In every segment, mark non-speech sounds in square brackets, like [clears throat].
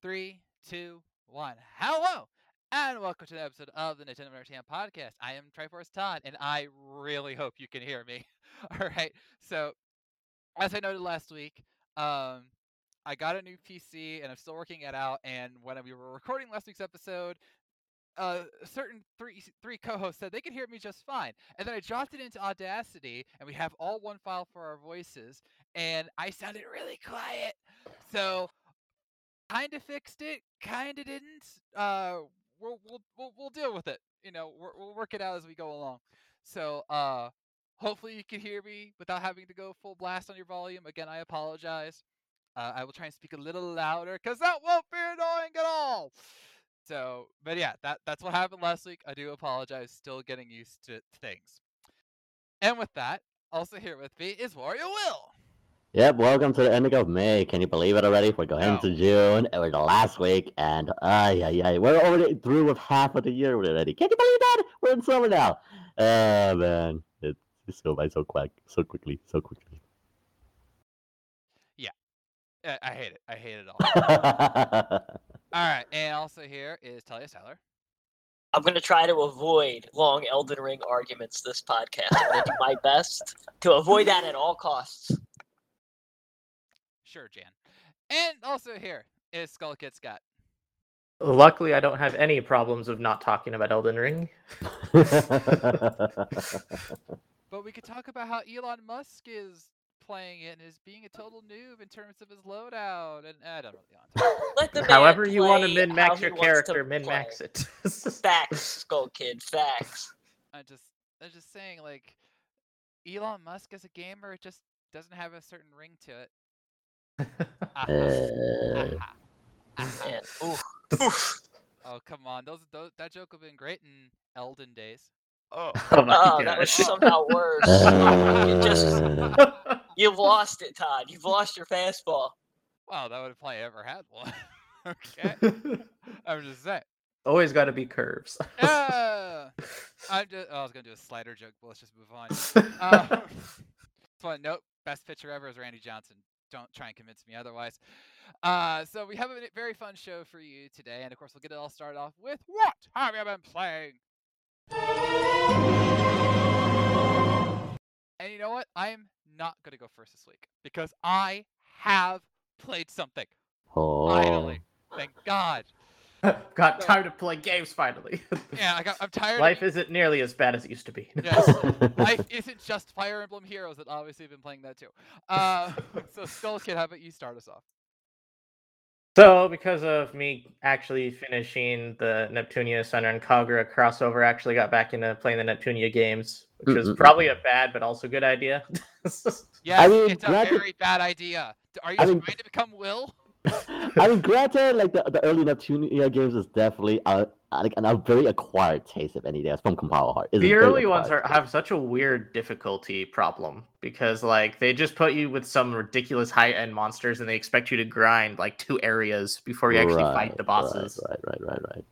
Three, two, one. Hello, and welcome to the episode of the Nintendo Entertainment Podcast. I am Triforce Todd, and I really hope you can hear me. [laughs] All right. So, as I noted last week, um, I got a new PC, and I'm still working it out. And when we were recording last week's episode, uh, certain three three co-hosts said they could hear me just fine, and then I dropped it into Audacity, and we have all one file for our voices, and I sounded really quiet. So, kind of fixed it, kind of didn't. Uh, we'll, we'll we'll we'll deal with it. You know, we will work it out as we go along. So, uh, hopefully you can hear me without having to go full blast on your volume. Again, I apologize. Uh, I will try and speak a little louder because that won't be annoying at all. So, but yeah, that that's what happened last week. I do apologize. Still getting used to things. And with that, also here with me is Wario Will. Yep, welcome to the ending of May. Can you believe it already? We're going No. into June. It was the last week, and ay, ay, ay, we're already through with half of the year already. Can you believe that? We're in summer now. Oh man, it just go by so quick, so quickly, so quickly. I, I hate it. I hate it all. [laughs] all right, and also here is Talia Tyler. I'm going to try to avoid long Elden Ring arguments this podcast. I'm going to do my best to avoid that at all costs. Sure, Jan. And also here is Skull Kid Scott. Luckily, I don't have any problems of not talking about Elden Ring. [laughs] But we could talk about how Elon Musk is playing it and is being a total noob in terms of his loadout. And I don't really want to. Let the However, you want to min max your character, min max play. it. [laughs] Facts, Skull Kid. Facts. I just, I'm just saying, like, Elon Musk as a gamer it just doesn't have a certain ring to it. Aha, Uh, aha, aha. Man, oof. Oof. Oh come on, those, those that joke would have been great in Elden days. oh [laughs] my Oh, that was [laughs] somehow worse. you just, uh, [laughs] you've lost it, Todd. You've lost your fastball. Wow, that would have probably ever had one. okay, I'm just saying. Always got to be curves. Yeah. I'm just, oh, I was gonna do a slider joke, but let's just move on. Um, fun. Nope. Best pitcher ever is Randy Johnson. Don't try and convince me otherwise. Uh, so we have a very fun show for you today, and of course we'll get it all started off with what have you been playing? And you know what? I am not gonna go first this week because I have played something. oh, Finally, thank God. [laughs] got time to play games finally. [laughs] Yeah, I got. I'm tired. Life of, isn't nearly as bad as it used to be. [laughs] Yes. life isn't just Fire Emblem Heroes that obviously have been playing that too. Uh, so Skull Kid, how about you start us off? So, because of me actually finishing the Neptunia Senran Kagura crossover, I actually got back into playing the Neptunia games, which was probably a bad but also good idea. Yes, mean, it's a granted- very bad idea. Are you I mean- to become Will? [laughs] I mean, granted, like the, the early Neptunia games is definitely a, like an, a very acquired taste, if any days from Compile Heart. It's the early ones are have such a weird difficulty problem because like they just put you with some ridiculous high end monsters and they expect you to grind like two areas before you actually fight the bosses. Right, right, right, right, right.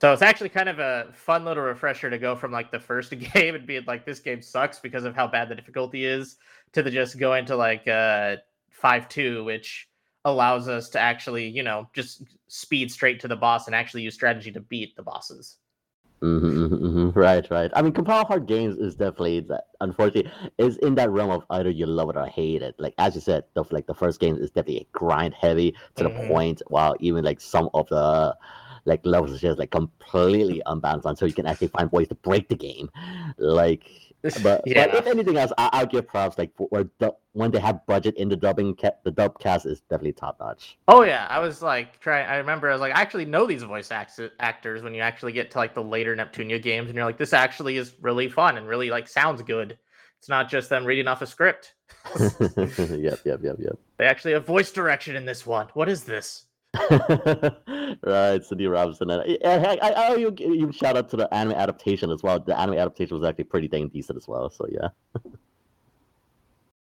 So it's actually kind of a fun little refresher to go from like the first [laughs] game and being like this game sucks because of how bad the difficulty is to the just going to like uh five two, which allows us to actually, you know, just speed straight to the boss and actually use strategy to beat the bosses. Mm-hmm, hmm Right, right. I mean, Compile Heart games is definitely that. Unfortunately, is in that realm of either you love it or hate it. Like as you said, the like the first game is definitely grind heavy to the Mhm. point. While even like some of the like levels is just like completely unbalanced, until you can actually find ways to break the game. Like, [laughs] but, Yeah. but if anything else, I, I'll give props. Like for, du- when they have budget in the dubbing, ca- the dub cast is definitely top notch. Oh yeah, I was like trying. I remember I was like, I actually know these voice act- actors when you actually get to like the later Neptunia games, and you're like, this actually is really fun and really like sounds good. It's not just them reading off a script. [laughs] yep, yep, yep, yep. They actually have voice direction in this one. What is this? [laughs] right, Cindy Robinson. And eh, and heck, I, I owe you you shout out to the anime adaptation as well. The anime adaptation was actually pretty dang decent as well. So yeah.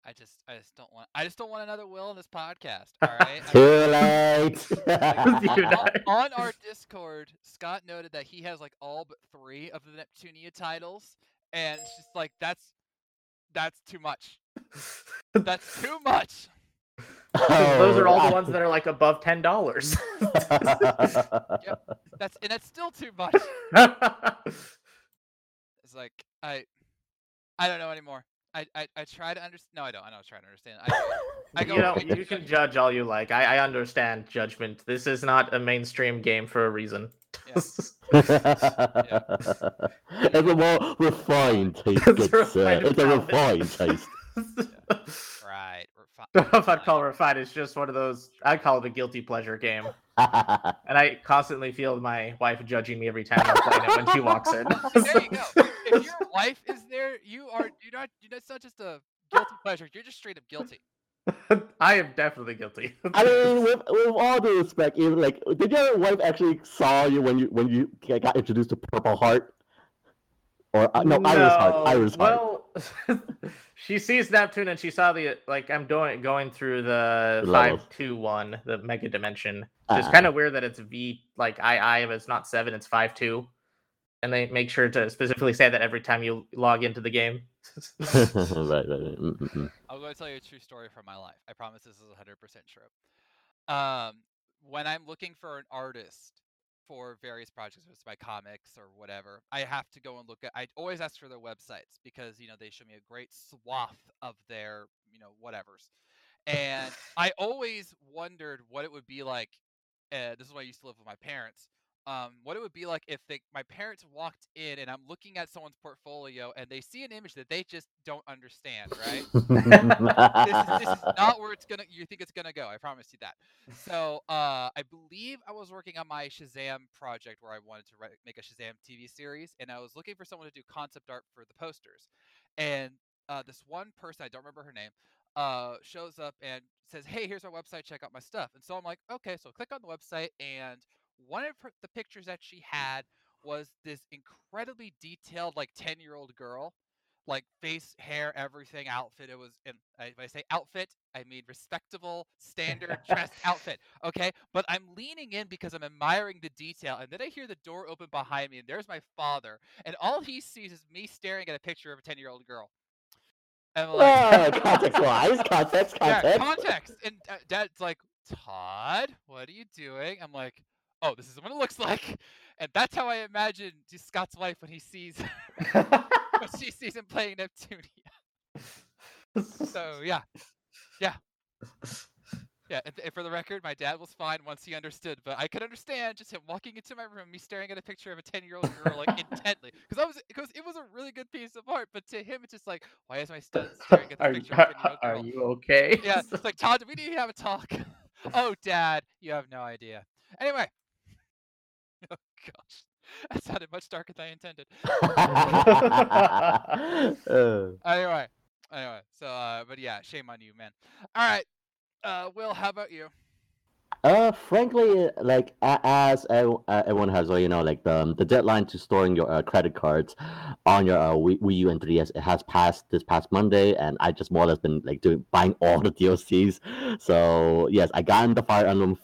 I just, I just don't want, I just don't want another Will in this podcast. [laughs] All right. Too late. [laughs] You on, on our Discord, Scott noted that he has like all but three of the Neptunia titles, and it's just like that's that's too much. That's too much. Those are all the Oh, ones that are like above ten dollars. [laughs] That's and that's still too much. It's like I, I don't know anymore. I I, I try to understand. No, I don't. I don't try to understand. I, I [laughs] go. you know, you can judge all you like. I, I understand judgment. This is not a mainstream game for a reason. It's a more refined taste, It's refined It's a refined taste. Right. we're fi- I don't know if [laughs] I'd call it refined. It's just one of those. I'd call it a guilty pleasure game, [laughs] and I constantly feel my wife judging me every time I'm playing it when she walks in. [laughs] there you go. If your wife is there, you are you're not you're not, it's not just a guilty pleasure. You're just straight up guilty. I am definitely guilty. I mean, with, with all due respect, even like, did your wife actually saw you when you when you got introduced to Purple Heart? Or uh, no, Iris Heart. Iris Heart. Well, she sees Neptune and she saw the like I'm doing going through the The levels. five two one the mega dimension. It's Uh-uh. Ah. kind of weird that it's V like I I but it's not seven, it's five two, and they make sure to specifically say that every time you log into the game. [laughs] [laughs] right, right, right. I'm going to tell you a true story from my life. I promise this is 100% true. Um, when I'm looking for an artist for various projects, whether it's my comics or whatever, I have to go and look at. I always ask for their websites because you know they show me a great swath of their you know whatevers, and I always wondered what it would be like. Uh, this is why I used to live with my parents. Um, what it would be like if they, my parents walked in and I'm looking at someone's portfolio and they see an image that they just don't understand, right? [laughs] this is, this is [laughs] not where it's gonna you think it's gonna go i promise you that. So uh i believe i was working on my shazam project where i wanted to write, make a shazam tv series and i was looking for someone to do concept art for the posters. And uh this one person i don't remember her name uh shows up and says hey here's our website check out my stuff. And so i'm like okay. So click on the website and one of her, the pictures that she had was this incredibly detailed like 10 year old girl like face, hair, everything, outfit. It was, and I, when I say outfit, I mean respectable, standard dressed [laughs] outfit. Okay, but I'm leaning in because I'm admiring the detail, and then I hear the door open behind me, and there's my father, and all he sees is me staring at a picture of a ten year old girl. And I'm like, context [laughs] wise, context, context yeah, context. context. And uh, dad's like, Todd, what are you doing? I'm like, oh, this is what it looks like. And that's how I imagine Scott's wife when he sees [laughs] when she sees him playing Neptunia. So yeah, yeah, yeah. And, and for the record, my dad was fine once he understood, but I could understand just him walking into my room, me staring at a picture of a ten-year-old girl like intently, because I was because it was a really good piece of art. But to him, it's just like, why is my son [laughs] staring at the are, picture of a [laughs] are you okay? Yeah, it's like Todd, we need to have a talk. oh, Dad, you have no idea. Anyway, gosh, [laughs] that sounded much darker than I intended. [laughs] Anyway, anyway, so uh, but yeah, shame on you, man. All right, uh, Will, how about you? Uh, frankly, like as uh, everyone has, you know, like the um, the deadline to storing your uh, credit cards on your uh, Wii, Wii U and 3DS it has passed this past Monday, and I just more or less been like doing buying all the DLCs. So yes, I got in the Fire Emblem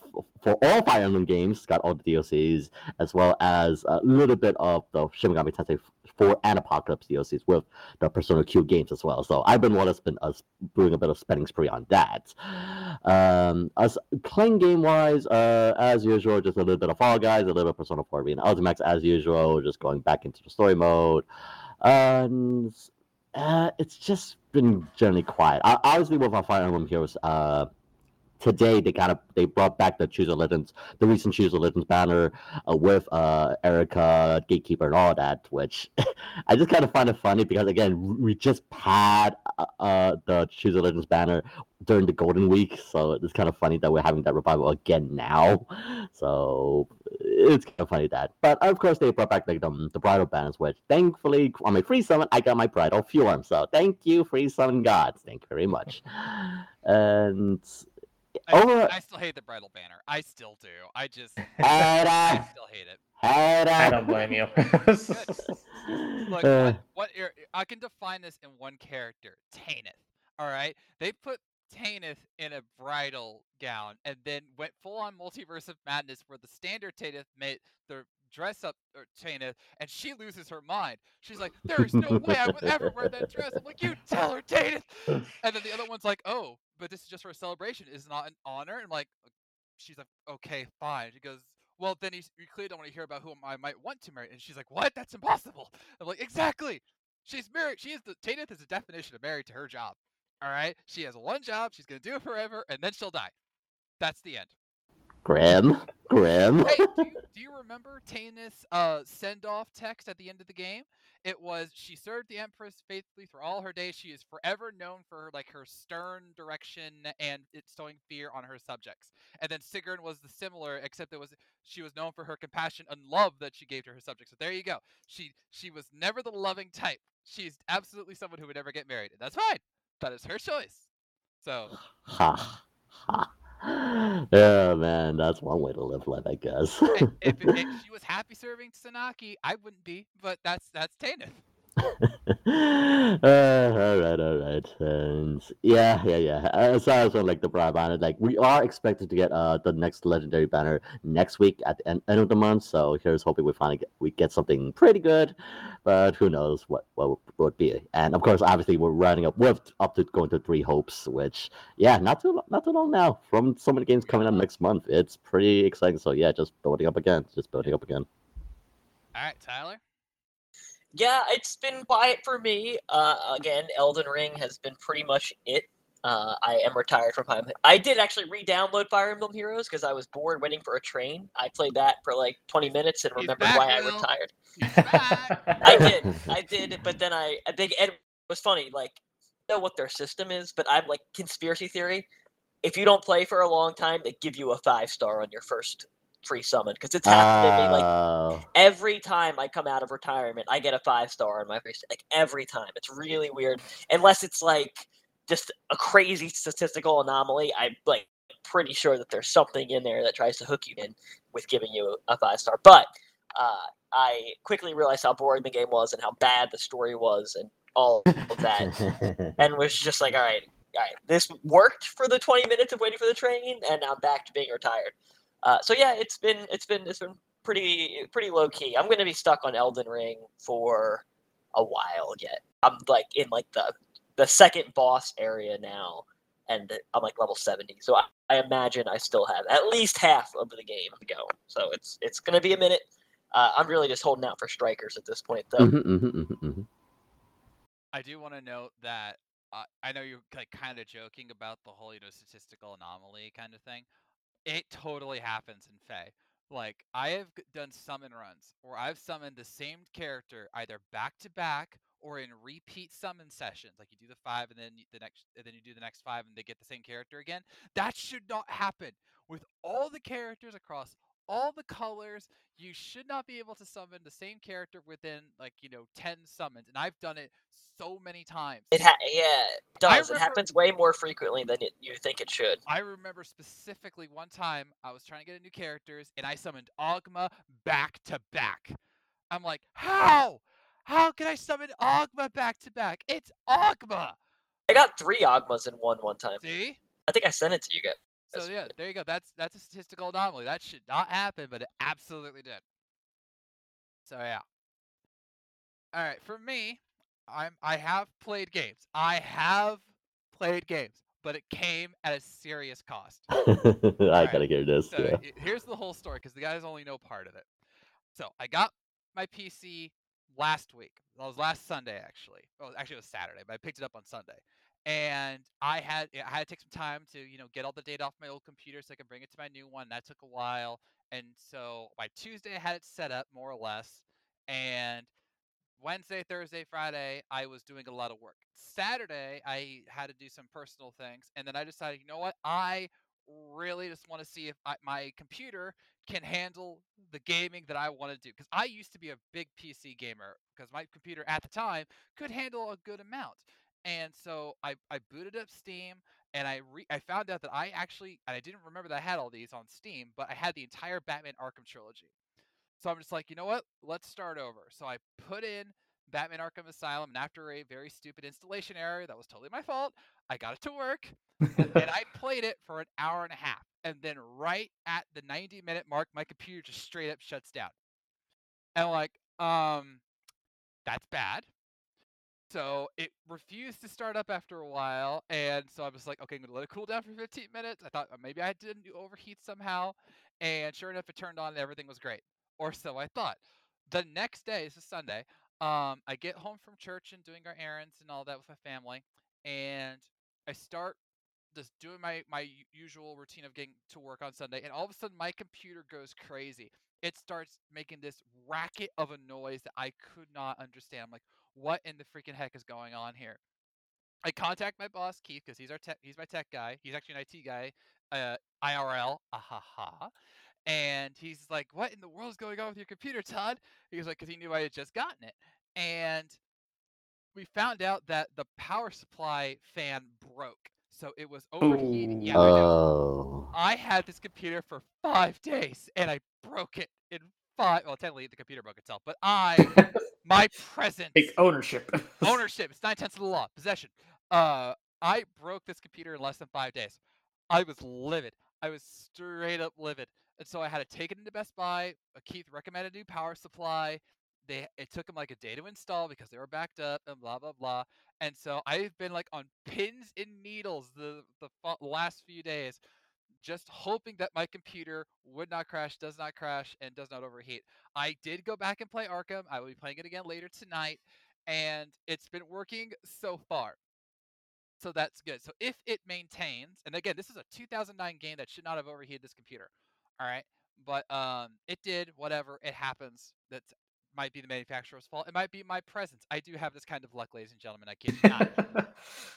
for all Fire Emblem games, got all the DLCs as well as a little bit of the Shin Megami Tensei 4 and Apocalypse DLCs with the Persona Q games as well. So I've been one less been uh, doing a bit of spending spree on that. Um, as playing game wise, uh, as usual, just a little bit of Fall Guys, a little bit of Persona 4 being Ultimax as usual, just going back into the story mode. And uh, it's just been generally quiet. Uh, obviously, with our Fire Emblem Heroes, uh, today they kind of they brought back the Choose Your Legends, the recent Choose Your Legends banner uh, with uh, Erica, Gatekeeper, and all that, which [laughs] I just kind of find it funny because again, we just had uh, uh, the Choose Your Legends banner during the Golden Week, so it's kind of funny that we're having that revival again now. So it's kind of funny that, but of course they brought back like the, the bridal banners, which thankfully on my free summon I got my bridal form. So thank you, free summon gods, thank you very much. [laughs] And I, Over- I still hate the bridal banner. I still do. I just, Head I still hate it. I don't blame you. Look, Uh, what, what I can define this in one character, Tanith. All right, they put Tanith in a bridal gown and then went full on multiverse of madness where the standard Tanith made the dress up er, or Tanith and she loses her mind. She's like, There's no way I would ever wear that dress. I'm like, You tell her, Tanith. [laughs] And then the other one's like, Oh, but this is just for a celebration. Is not an honor. And I'm like, uh, She's like, Okay, fine. She goes, Well, then you, you clearly don't want to hear about who I might want to marry. And she's like, What? That's impossible. I'm like, Exactly. She's married. She is the Tanith is the definition of married to her job. All right. She has one job. She's gonna do it forever, and then she'll die. That's the end. Grim, grim. Hey, do you, [laughs] do you remember Tanith's uh, send off text at the end of the game? It was she served the Empress faithfully through all her days. She is forever known for like her stern direction and instilling fear on her subjects. And then Sigrun was the similar, except it was she was known for her compassion and love that she gave to her subjects. So there you go. She she was never the loving type. She's absolutely someone who would never get married, and that's fine. That is her choice. So Ha ha. Yeah, man, that's one way to live life, I guess. if, if, if she was happy serving Sanaki, I wouldn't be, but that's that's Tanith. [laughs] uh, all right, all right, and yeah, yeah, yeah. As far as like the broad banner, like we are expected to get uh the next legendary banner next week at the end, end of the month. So here's hoping we finally get we get something pretty good, but who knows what what would be. And of course, obviously, we're running up we're up to going to three hopes, which yeah, not too not too long now from so many games coming up next month. It's pretty exciting. So yeah, just building up again, just building up again. All right, Tyler. Yeah, it's been quiet for me. Uh, again, Elden Ring has been pretty much it. Uh, I am retired from Fire I did actually re-download Fire Emblem Heroes because I was bored waiting for a train. I played that for like 20 minutes and He's remembered back, why I retired. [laughs] I did, [laughs] I did, but then I, I think it was funny. Like, I know what their system is, but I'm like conspiracy theory. If you don't play for a long time, they give you a five star on your first free summon because it's happened to me like Uh, every time I come out of retirement, I get a five star on my face. Like every time, it's really weird. Unless it's like just a crazy statistical anomaly, I'm like pretty sure that there's something in there that tries to hook you in with giving you a five star. But uh, I quickly realized how boring the game was and how bad the story was and all of that, [laughs] and was just like, all right, all right, this worked for the 20 minutes of waiting for the train, and now I'm back to being retired. Uh, so yeah, it's been it's been it's been pretty pretty low key. I'm gonna be stuck on Elden Ring for a while yet. I'm like in like the the second boss area now, and I'm like level 70. So I, I imagine I still have at least half of the game to go. So it's it's gonna be a minute. Uh, I'm really just holding out for strikers at this point, though. mhm, mhm, mhm, mhm. I do want to note that uh, I know you're like kind of joking about the whole you know statistical anomaly kind of thing. It totally happens in FEH. Like I have done summon runs where I've summoned the same character either back to back or in repeat summon sessions. Like you do the five and then you- the next, and then you do the next five and they get the same character again. That should not happen with all the characters across all the colors. You should not be able to summon the same character within like you know ten summons, and I've done it so many times. It ha- yeah, it does. It happens way more frequently than it, you think it should. I remember specifically one time I was trying to get a new characters and I summoned Ogma back to back. I'm like, how? How can I summon Ogma back to back? It's Ogma. I got three Ogmas in one one time. See? I think I sent it to you guys. So yeah, there you go. That's that's a statistical anomaly. That should not happen, but it absolutely did. So yeah. All right, for me, I'm I have played games. I have played games, but it came at a serious cost. [laughs] I Alright, gotta get this. So yeah. i- here's the whole story because the guys only know part of it. So I got my PC last week. Well, it was last Sunday actually. Well, actually it was Saturday, but I picked it up on Sunday. And I had I had to take some time to you know get all the data off my old computer so I could bring it to my new one. That took a while. And so by Tuesday I had it set up more or less. And Wednesday, Thursday, Friday, I was doing a lot of work. Saturday, I had to do some personal things, and then I decided, you know what? I really just want to see if I, my computer can handle the gaming that I want to do. Because I used to be a big PC gamer, because my computer at the time could handle a good amount. And so I, I booted up Steam, and I re- I found out that I actually and I didn't remember that I had all these on Steam, but I had the entire Batman Arkham trilogy. So I'm just like, you know what? Let's start over. So I put in Batman Arkham Asylum, and after a very stupid installation error that was totally my fault, I got it to work, and, I [laughs] played it for an hour and a half, and then right at the 90 minute mark, my computer just straight up shuts down, and I'm like, um, that's bad. So it refused to start up after a while, and so I was like, okay, I'm gonna let it cool down for 15 minutes. I thought uh, maybe I didn't overheat somehow, and sure enough, it turned on and everything was great, or so I thought. The next day, this is Sunday, um, I get home from church and doing our errands and all that with my family, and I start just doing my my usual routine of getting to work on Sunday, and all of a sudden my computer goes crazy. It starts making this racket of a noise that I could not understand. I'm like, what in the freaking heck is going on here? I contact my boss Keith because he's our tech, he's my tech guy. He's actually an IT guy, uh, IRL, ahaha. And he's like, "What in the world is going on with your computer, Todd?" He was like, "Cause he knew I had just gotten it." And we found out that the power supply fan broke, so it was overheating. Yeah, I. Oh. I had this computer for five days and I broke it in five. Well, technically the computer broke itself, but I, [laughs] [laughs] my presence, Take ownership. [laughs] ownership, it's nine tenths of the law, possession. Uh, I broke this computer in less than five days. I was livid. I was straight up livid. And so I had to take it into Best Buy. Uh, Keith recommended a new power supply. They it took them like a day to install because they were backed up and blah blah blah. And so I've been like on pins and needles the the last few days just hoping that my computer would not crash, does not crash, and does not overheat. I did go back and play Arkham. I will be playing it again later tonight, and it's been working so far. So that's good. So if it maintains, and again, this is a 2009 game that should not have overheated this computer. All right, but um, it did. Whatever, it happens. That might be the manufacturer's fault. It might be my presence. I do have this kind of luck, ladies and gentlemen. I kid you not. [laughs]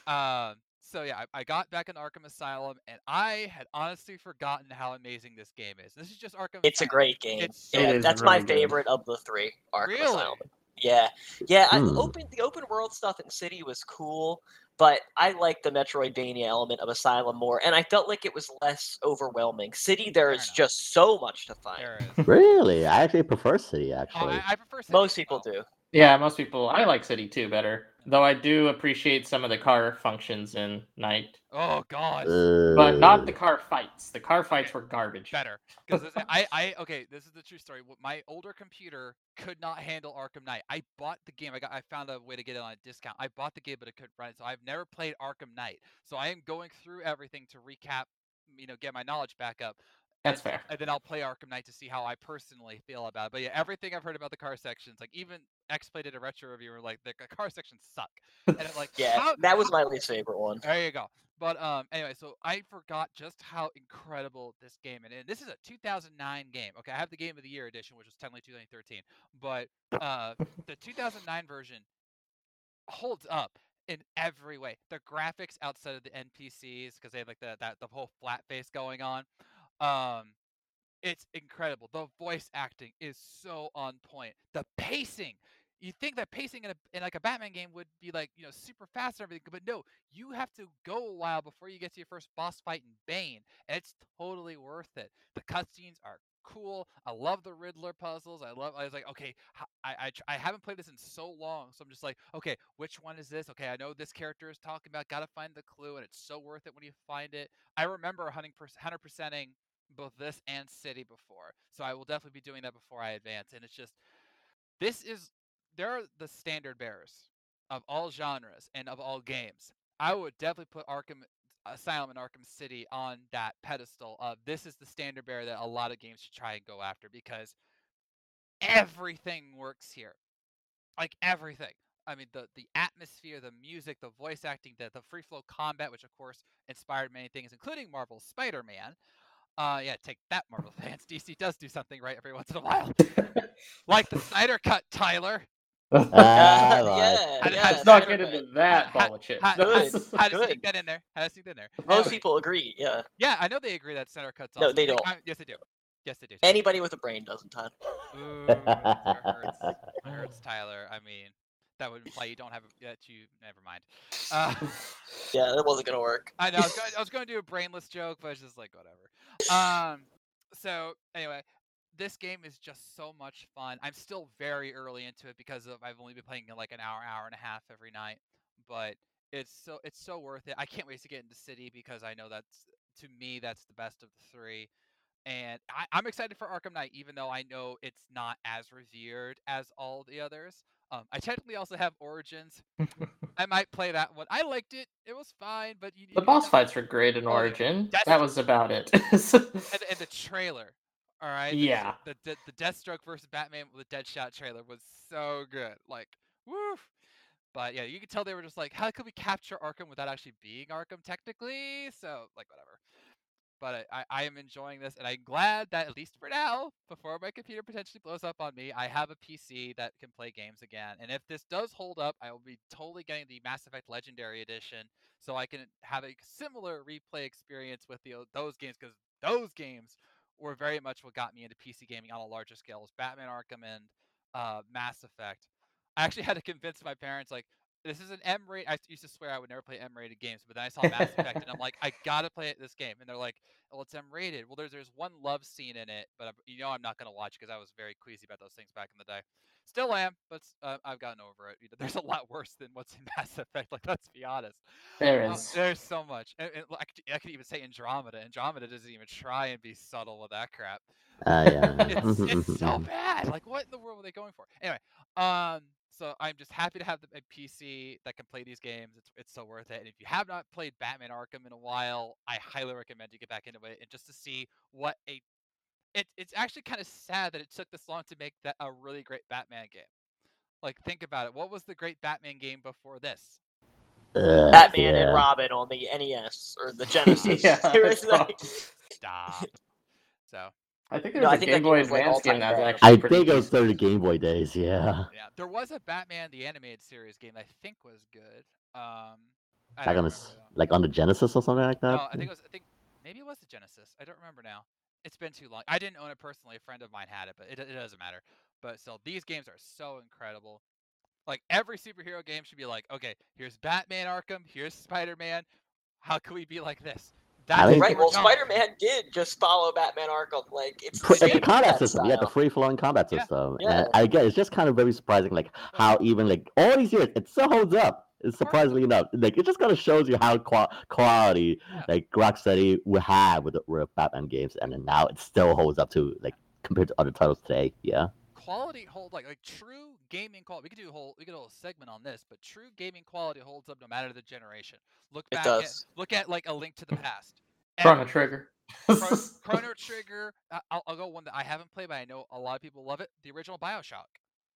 Um, so yeah, I, I got back in Arkham Asylum, and I had honestly forgotten how amazing this game is. This is just Arkham. It's a great game. It's yeah, It is that's my really good. favorite of the three. Arkham Really? Asylum. Yeah, yeah. I, Hmm. open the open world stuff in City was cool, but I like the Metroidvania element of Asylum more, and I felt like it was less overwhelming. City, there Fair is enough. just so much to find. Really? I actually prefer City, Oh, actually. I, I prefer City Most people well. do. yeah, most people. I like City too better. Though I do appreciate some of the car functions in Knight. Oh God, But not Uh, the car fights. The car fights were garbage. better because I, I okay. This is the true story. My older computer could not handle Arkham Knight. I bought the game. I got. I found a way to get it on a discount. I bought the game, but it couldn't run it. So I've never played Arkham Knight. So I am going through everything to recap. You know, get my knowledge back up. That's fair. and then I'll play Arkham Knight to see how I personally feel about it. But yeah, everything I've heard about the car sections, like even X played it a retro review, were like the car sections suck, and I'm like, [laughs] Yeah, how- that was my least favorite one. There you go. But um, anyway, so I forgot just how incredible this game is. And this is a 2009 game. Okay, I have the Game of the Year edition, which was technically 2013, but uh, [laughs] the 2009 version holds up in every way. The graphics outside of the NPCs, because they have like the that the whole flat face going on. Um, it's incredible. The voice acting is so on point. The pacing. You think that pacing in, a, in like a Batman game would be like you know super fast and everything, but no, you have to go a while before you get to your first boss fight in Bane, and it's totally worth it. The cutscenes are cool. I love the Riddler puzzles. I love. I was like, okay, I I, I haven't played this in so long, so I'm just like, okay, which one is this? Okay, I know this character is talking about. Got to find the clue, and it's so worth it when you find it. I remember hunting hundred percenting both this and City before, so I will definitely be doing that before I advance. And it's just this is there are the standard bearers of all genres and of all games. I would definitely put Arkham Asylum and Arkham City on that pedestal of this is the standard bearer that a lot of games should try and go after because everything works here. Like everything. I mean the the atmosphere, the music, the voice acting, the, the free flow combat, which of course inspired many things, including Marvel's Spider-Man. Uh yeah, take that Marvel [laughs] fans. DC does do something right every once in a while. [laughs] like the Snyder cut, Tyler. Ah, right. [laughs] yeah, I'd- yeah, Let's not Spider-Man. get into that Ha- ball of chips. How, Good, how, how to sneak that in there? How to sneak that in there? Most Anyway, people agree. Yeah, yeah, I know they agree that Snyder cuts. No, they don't. I- yes, they do. Yes, they do. anybody with a brain doesn't, Todd. Ooh, that hurts. That hurts, Tyler. I mean, that would imply you don't have a, that you. Never mind. [laughs] Uh, Yeah, that wasn't gonna work. I know. I was, going, I [laughs] was going to do a brainless joke, but it's just like whatever. Um. So anyway, this game is just so much fun. I'm still very early into it because of I've only been playing it like an hour, hour and a half every night, but it's so it's so worth it. I can't wait to get into City because I know that's to me that's the best of the three. And I, I'm excited for Arkham Knight, even though I know it's not as revered as all the others. Um, I technically also have Origins. [laughs] I might play that one. I liked it. It was fine, but you, The you boss know- fights were great in Origin. That was about it. and, and the trailer. All right. the- Yeah. The, the the Deathstroke versus Batman with the Deadshot trailer was so good. Like, woo. But yeah, you could tell they were just like, how could we capture Arkham without actually being Arkham technically? So like whatever. But I, I, am enjoying this, and I'm glad that at least for now, before my computer potentially blows up on me, I have a PC that can play games again. And if this does hold up, I will be totally getting the Mass Effect Legendary Edition, so I can have a similar replay experience with the those games because those games were very much what got me into PC gaming on a larger scale. Was Batman Arkham and uh, Mass Effect. I actually had to convince my parents like this is an M rate. I used to swear I would never play M rated games, but then I saw Mass Effect and I'm like, I gotta play this game. And they're like, well, it's M rated. Well, there's there's one love scene in it, but I'm, you know I'm not gonna watch because I was very queasy about those things back in the day. Still am, but uh, I've gotten over it. You know, [laughs] There's a lot worse than what's in [laughs] Mass Effect. Like let's be honest. there Uh, there's so much. And, and, like, I could even say Andromeda. Andromeda doesn't even try and be subtle with that crap. Uh, yeah. [laughs] It's, it's so bad. Like, what in the world were they going for? Anyway, um, so I'm just happy to have the, a PC that can play these games. It's it's so worth it. And if you have not played Batman Arkham in a while, I highly recommend you get back into it and just to see what a it, it's actually kind of sad that it took this long to make that a really great Batman game. Like, think about it. What was the great Batman game before this? Uh, Batman yeah. and Robin on the NES or the [laughs] Genesis. yeah, [laughs] It I was saw- like- Stop. so I think there No, was I a think Game Boy game was, like, Advance game that was actually I pretty think it was decent. during the Game Boy days. Yeah. yeah, there was a Batman the animated series game I think was good. Um, I Like on remember, the like on the Genesis or something like that. No, I think it was. I think maybe it was the Genesis. I don't remember now. It's been too long. I didn't own it personally. A friend of mine had it, but it, it doesn't matter. But still, these games are so incredible. Like every superhero game should be like, okay, here's Batman Arkham, here's Spider Man. How can we be like this? That's right. Well, Spider Man did just follow Batman Arkham. Like it's the Pr- same the combat combat system, yeah, the free flowing combat Yeah. system. Yeah. And I guess it's just kind of very surprising, like how even like all these years it still holds up. It's surprisingly enough. Like it just kind of shows you how qua- quality Yeah. like Rocksteady would have with, the- with Batman games, and then now it still holds up to like compared to other titles today. Yeah. quality hold like like true gaming quality. We could do a whole we could do a whole segment on this, but true gaming quality holds up no matter the generation. Look It back does. at look at like a Link to the Past. Chrono Every- Trigger. Chrono, [laughs] Chrono Trigger. I'll, I'll go one that I haven't played, but I know a lot of people love it. The original Bioshock.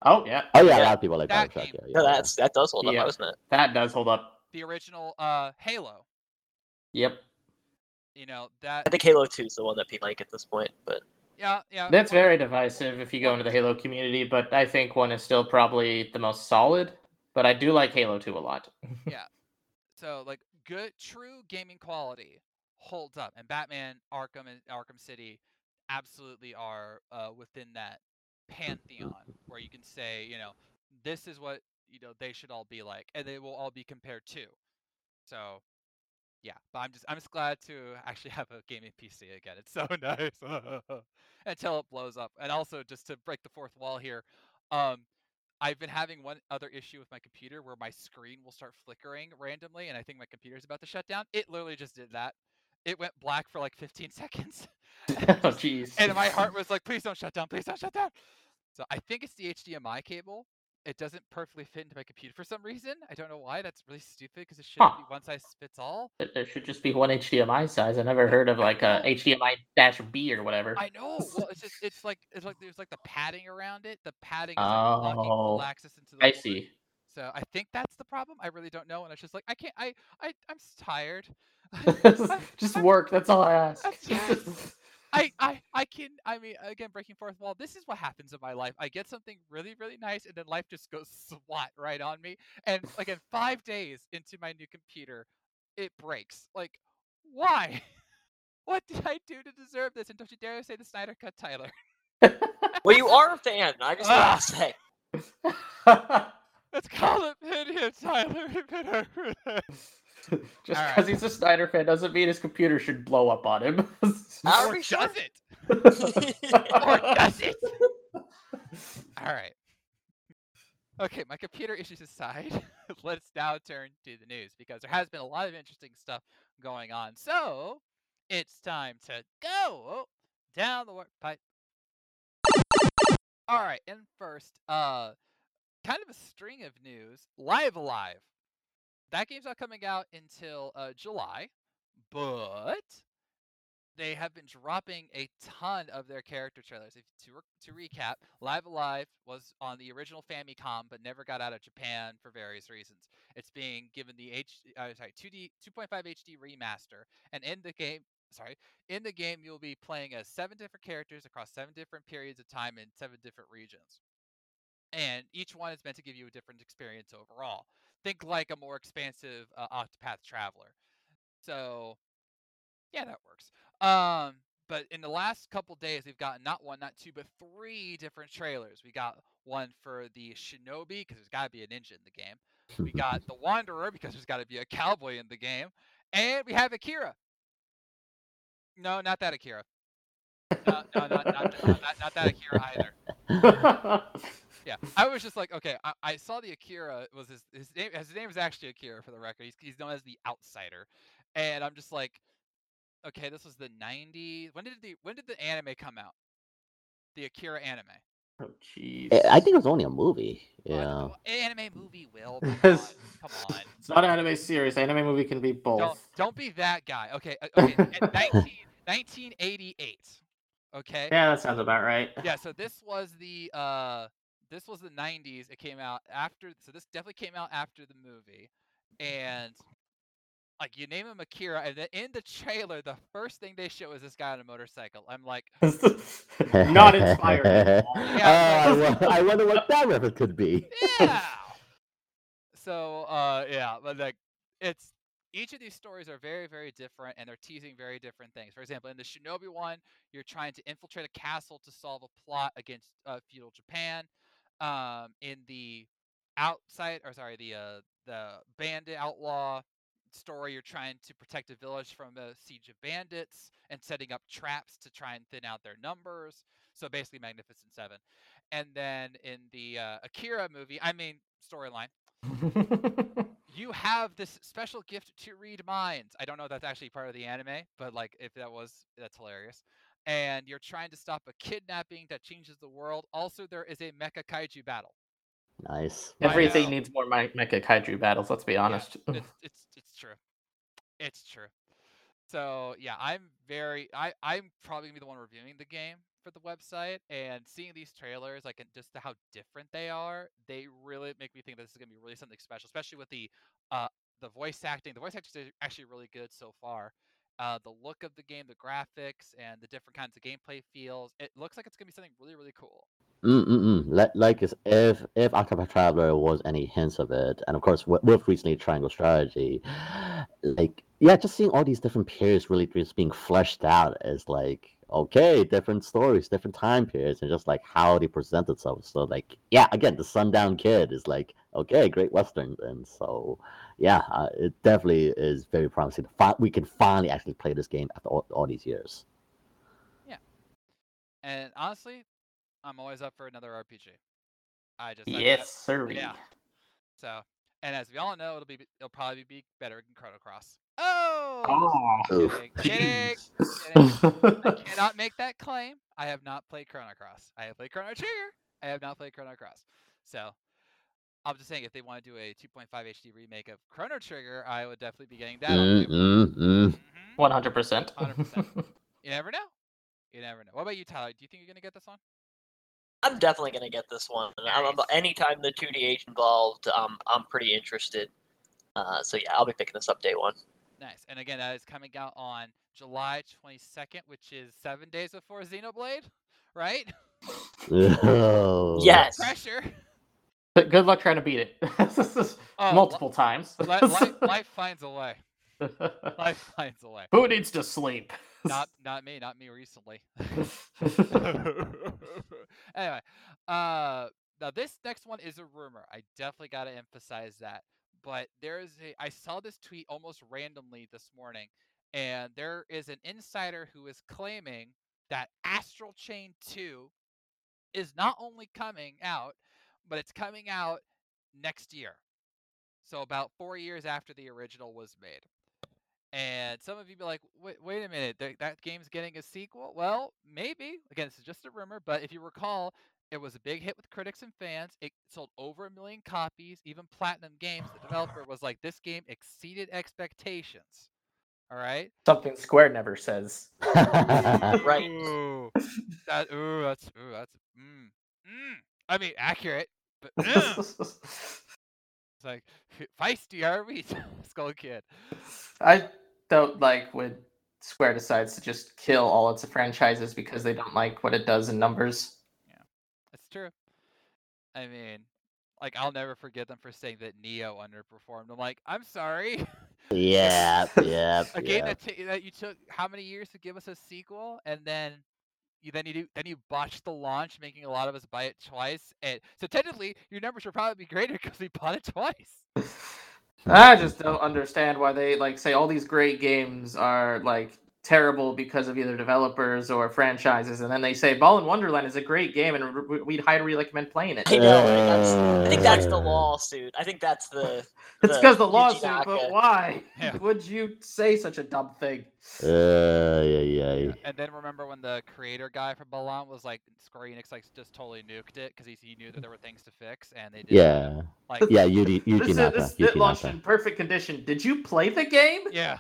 oh yeah, Oh yeah, a lot of people like That Bioshock. game- Yeah, yeah, No, that's that does hold up. Yeah. I was not. It? That does hold up. The original uh, Halo. Yep, You know that. I think Halo Two is the one that people like at this point, but Yeah, yeah. that's very divisive if you go into the Halo community, but I think one is still probably the most solid. But I do like Halo 2 a lot. [laughs] Yeah. So like good, true gaming quality holds up, and Batman, Arkham, and Arkham City absolutely are uh, within that pantheon where you can say, you know, this is what you know they should all be like, and they will all be compared to. So, yeah, but I'm just I'm just glad to actually [laughs] have a gaming PC again. It's so [laughs] nice [laughs] until it blows up, and also just to break the fourth wall here. Um, I've been having one other issue with my computer where my screen will start flickering randomly, and I think my computer's about to shut down. It literally just did that. It went black for like 15 seconds. oh jeez. and my heart was like, please don't shut down, please don't shut down. So I think it's the HDMI cable. It doesn't perfectly fit into my computer for some reason. I don't know why. That's really stupid because it shouldn't Huh. be one size fits all. It, it should just be one HDMI size. I never heard of like a. HDMI dash B or whatever. I know. Well, it's just it's like it's like there's like the padding around it. The padding is like blocking full Oh, access into the I board. see. So I think that's the problem. I really don't know, and it's just like I can't. I I I'm tired. [laughs] [laughs] just work. That's all I ask. [laughs] I, I I can I mean again breaking fourth wall. This is what happens in my life. I get something really really nice, and then life just goes [laughs] swat right on me. And like in five days into my new computer, it breaks. Like why? [laughs] What did I do to deserve this? And don't you dare say the Snyder Cut, Tyler. [laughs] well, you are a fan. I just want to say. Let's call it pin Tyler. Pin over there. just Alright. because he's a Snyder fan doesn't mean his computer should blow up on him. [laughs] How are Or we sure? [laughs] does it? or does it? All right. Okay, my computer issues aside, [laughs] let's now turn to the news because there has been a lot of interesting stuff going on. So it's time to go down the warp pipe. All right, and first, uh, kind of a string of news. Live A Live. That game's not coming out until uh, July, but they have been dropping a ton of their character trailers. If to to recap, Live A Live was on the original Famicom, but never got out of Japan for various reasons. It's being given the H, uh, sorry, 2D 2.5 HD remaster, and in the game, sorry, in the game you'll be playing as seven different characters across seven different periods of time in seven different regions, and each one is meant to give you a different experience overall. Think like a more expansive uh, Octopath Traveler. So, yeah, that works. Um, but in the last couple days, we've gotten not one, not two, but three different trailers. We got one for the Shinobi because there's got to be a ninja in the game. We [laughs] got the Wanderer because there's got to be a cowboy in the game, and we have Akira. No, not that Akira. No, no, not, not, not, not that Akira either. [laughs] [laughs] Yeah, I was just like, okay, I, I saw the Akira was his his name. His name is actually Akira for the record. He's he's known as the Outsider, and I'm just like, okay, this was the '90s. When did the when did the anime come out? The Akira anime. oh jeez. Eh, I think it was only a movie. Yeah. Anime movie will. Come [laughs] on, come on. It's not an anime series. Anime movie can be both. Don't don't be that guy. Okay, uh, okay. [laughs] 19, 1988. Okay. Yeah, that sounds about right. yeah so this was the uh this was the 90s it came out after so this definitely came out after the movie and like you name him akira and then in the trailer the first thing they show is this guy on a motorcycle i'm like [laughs] not inspired. at all. [laughs] Yeah, I, wo- [laughs] I wonder what that reference could be. yeah so uh yeah but like it's each of these stories are very very different and they're teasing very different things for example in the shinobi one you're trying to infiltrate a castle to solve a plot against uh, feudal japan um in the outside or sorry the uh the bandit outlaw story you're trying to protect a village from a siege of bandits and setting up traps to try and thin out their numbers so basically magnificent seven and then in the uh, akira movie i mean storyline [laughs] you have this special gift to read minds. I don't know if that's actually part of the anime, but like if that was, that's hilarious. And you're trying to stop a kidnapping that changes the world. Also, there is a mecha kaiju battle. Nice. Everything know. needs more me- mecha kaiju battles. Let's be honest. [laughs] It's it's it's true. It's true. So yeah, I'm very I I'm probably gonna be the one reviewing the game for the website and seeing these trailers, like and just how different they are, they really make me think that this is gonna be really something special, especially with the uh the voice acting. The voice acting is actually really good so far. Uh, the look of the game, the graphics, and the different kinds of gameplay feels. It looks like it's gonna be something really, really cool. Mm-mm-mm. Like, like if if Octopath Traveler was any hints of it, and of course with, with recently Triangle Strategy, like yeah, just seeing all these different periods really just being fleshed out is like okay, different stories, different time periods, and just like how they present themselves. So like yeah, again, the Sundown Kid is like okay, great western, and so yeah, uh, it definitely is very promising. We can finally actually play this game after all, all these years. Yeah, and honestly, I'm always up for another RPG. I just I- I- yes, sir. Yeah. So, and as we all know, it'll be it'll probably be better than Chrono Cross. Oh, Oh, Oof. kidding, [laughs] kidding. I [laughs] cannot make that claim. I have not played Chrono Cross. I have played Chrono Trigger. I have not played Chrono Cross. So, I'm just saying, if they want to do a 2.5 HD remake of Chrono Trigger, I would definitely be getting that. Mm-mm-mm. Mhm. One hundred percent. 100%. [laughs] You never know. You never know. What about you, Tyler? Do you think you're gonna get this one? I'm definitely gonna get this one. I'm, Nice. anytime the 2DH involved, um, I'm pretty interested. Uh, so yeah, I'll be picking this up day one. Nice. And again, that is coming out on July 22nd, which is seven days before Xenoblade, [laughs] right? [laughs] Oh. Yes. Pressure. But Good luck trying to beat it. [laughs] Oh, li- Multiple times. li- [laughs] life, life finds a way. Life [laughs] finds a way. Who needs to sleep? Not, not me. Not me recently. anyway, uh, now this next one is a rumor. I definitely got to emphasize that. But there is a. I saw this tweet almost randomly this morning, and there is an insider who is claiming that Astral Chain 2 is not only coming out, but it's coming out next year. So about four years after the original was made. And some of you be like, wait, wait a minute, th- that game's getting a sequel? Well, maybe. Again, this is just a rumor, but if you recall, it was a big hit with critics and fans. It sold over a million copies. Even Platinum Games, the developer, was like, this game exceeded expectations. All right. Something Square never says. [laughs] Right. Ooh, that, ooh, that's ooh, that's mm, mm. I mean, accurate, but [laughs] it's like feisty, are we, Skull Kid? I don't like when Square decides to just kill all its franchises because they don't like what it does in numbers. Yeah, that's true. I mean, like I'll never forget them for saying that Neo underperformed. I'm like, I'm sorry. [laughs] yeah, yeah, [laughs] a game yeah. that ta that you took how many years to give us a sequel, and then you then you do then you botched the launch, making a lot of us buy it twice. And so technically, your numbers should probably be greater [laughs] because we bought it twice. [laughs] I just don't understand why they like say all these great games are like terrible because of either developers or franchises, and then they say Balan Wonderland is a great game and r- w- we'd highly recommend playing it. I know. right? That's, I think that's the lawsuit. I think that's the. [laughs] It's because the Yuji lawsuit, Naka. but why [laughs] Yeah. would you say such a dumb thing? Uh, yeah, yeah. And then remember when the creator guy from Balan was like, Square Enix like just totally nuked it because he, he knew that there were things to fix, and they did. Yeah, Like yeah. Yuji, Yuji This, is, Naka, this Yuji it launched Naka. in perfect condition. Did you play the game? yeah,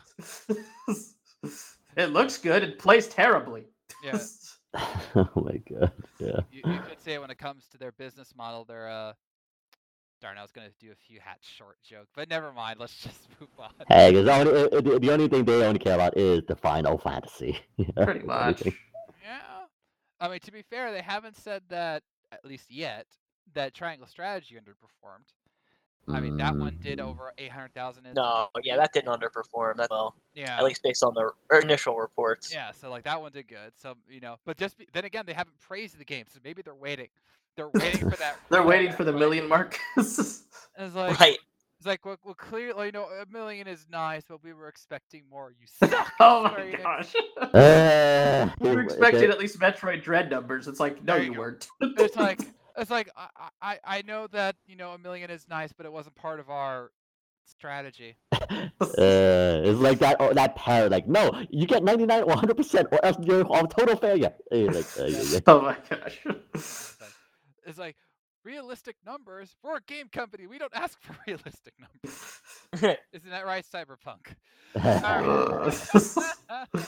[laughs] it looks good. It plays terribly. yeah. [laughs] [laughs] oh my god. Yeah. You, you could say when it comes to their business model, they're uh. Darn, I was gonna do a few hat short joke, but never mind. Let's [laughs] just move on. Hey, because only, the the only thing they only care about is the Final Fantasy. Yeah, Pretty much. thing. Yeah. I mean, to be fair, they haven't said that at least yet that Triangle Strategy underperformed. I mean, that one did Mm, over eight hundred thousand. No, yeah, that didn't underperform that well, Yeah. at least based on the initial reports. Yeah, so like that one did good. So you know, but just then again, they haven't praised the game, so maybe they're waiting. They're waiting for that. [laughs] They're that- waiting for the like- million mark. [laughs] It's like Right. it's like well, well, clearly, you know, a million is nice, but we were expecting more. You [laughs] suck. oh my Enix. gosh. Uh, We were expecting at least Metroid Dread numbers. It's like, no, you you weren't. It's like it's like I, I I know that you know a million is nice, but it wasn't part of our strategy. [laughs] uh, it's like that or that parrot. Like, no, you get ninety nine or hundred percent, or else you're a total failure. Eh, Like, uh, yeah, yeah. [laughs] [laughs] oh my gosh. It's like, realistic numbers. We're a game company. We don't ask for realistic numbers. Isn't that right, Cyberpunk? All right.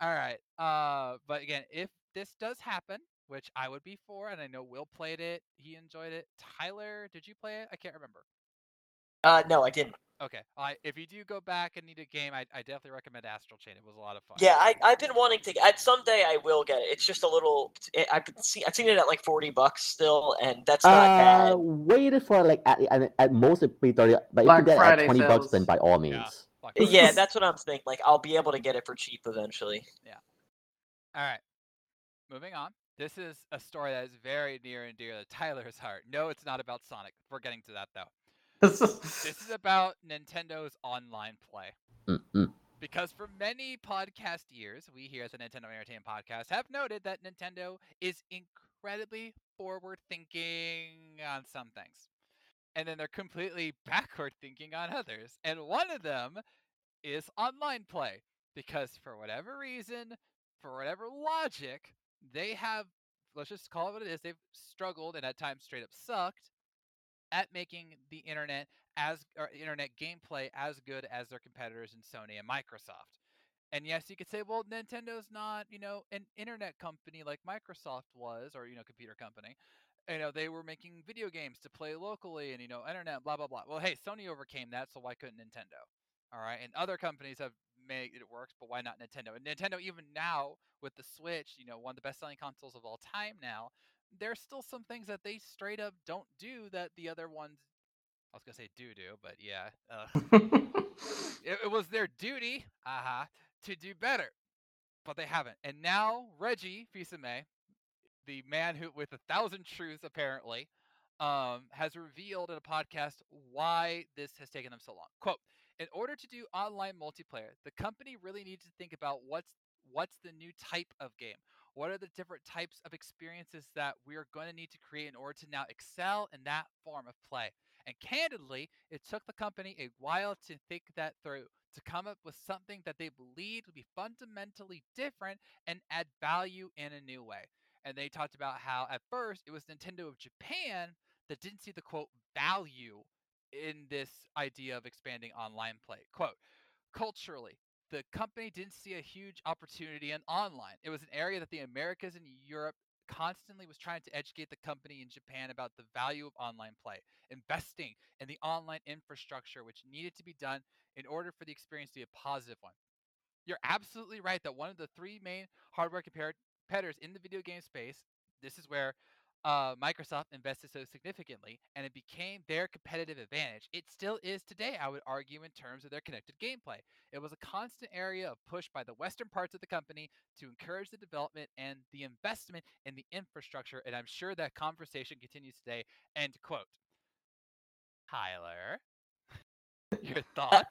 All right. Uh, but again, if this does happen, which I would be for, and I know Will played it, he enjoyed it. Tyler, did you play it? I can't remember. uh, no, I didn't. Okay. I if you do go back and need a game, I, I definitely recommend Astral Chain. It was a lot of fun. Yeah, I I've been wanting to. I, someday I will get it. It's just a little. It, I could see. I've seen it at like forty bucks still, and that's not Uh, bad. waited for like at, at, at most it be thirty, but Black if you get it at twenty bucks, then by all means. Fuck. Yeah, that's what I'm thinking. Like I'll be able to get it for cheap eventually. Yeah. All right. Moving on. This is a story that is very near and dear to Tyler's heart. No, it's not about Sonic. We're getting to that though. This is [laughs] about Nintendo's online play. Mm-mm. Because for many podcast years, we here at the Nintendo Entertainment Podcast have noted that Nintendo is incredibly forward thinking on some things. And then they're completely [laughs] backward thinking on others. And one of them is online play. Because for whatever reason, for whatever logic, they have, let's just call it what it is, they've struggled and at times straight up sucked at making the internet as or internet gameplay as good as their competitors in Sony and Microsoft. And yes, you could say, well, Nintendo's not, you know, an internet company like Microsoft was, or you know, computer company. You know, they were making video games to play locally, and you know, internet, blah blah blah. Well, hey, Sony overcame that, so why couldn't Nintendo? All right, and other companies have made it works, but why not Nintendo? And Nintendo, even now with the Switch, you know, one of the best-selling consoles of all time now, there's still some things that they straight up don't do that the other ones. I was gonna say do do, but yeah, uh, [laughs] it, it was their duty, uh-huh, to do better, but they haven't. And now Reggie Fils-Aimé, the man who with a thousand truths apparently, um, has revealed in a podcast why this has taken them so long. Quote: In order to do online multiplayer, the company really needs to think about what's what's the new type of game? What are the different types of experiences that we're going to need to create in order to now excel in that form of play? And candidly, it took the company a while to think that through, to come up with something that they believed would be fundamentally different and add value in a new way. And they talked about how at first it was Nintendo of Japan that didn't see the quote value in this idea of expanding online play. Quote, culturally, the company didn't see a huge opportunity in online. It was an area that the Americas and Europe constantly was trying to educate the company in Japan about the value of online play, investing in the online infrastructure which needed to be done in order for the experience to be a positive one. You're absolutely right that one of the three main hardware competitors in the video game space, this is where uh, Microsoft invested so significantly, and it became their competitive advantage. It still is today, I would argue, in terms of their connected gameplay. It was a constant area of push by the Western parts of the company to encourage the development and the investment in the infrastructure, and I'm sure that conversation continues today. End quote. Tyler, [laughs] your thoughts?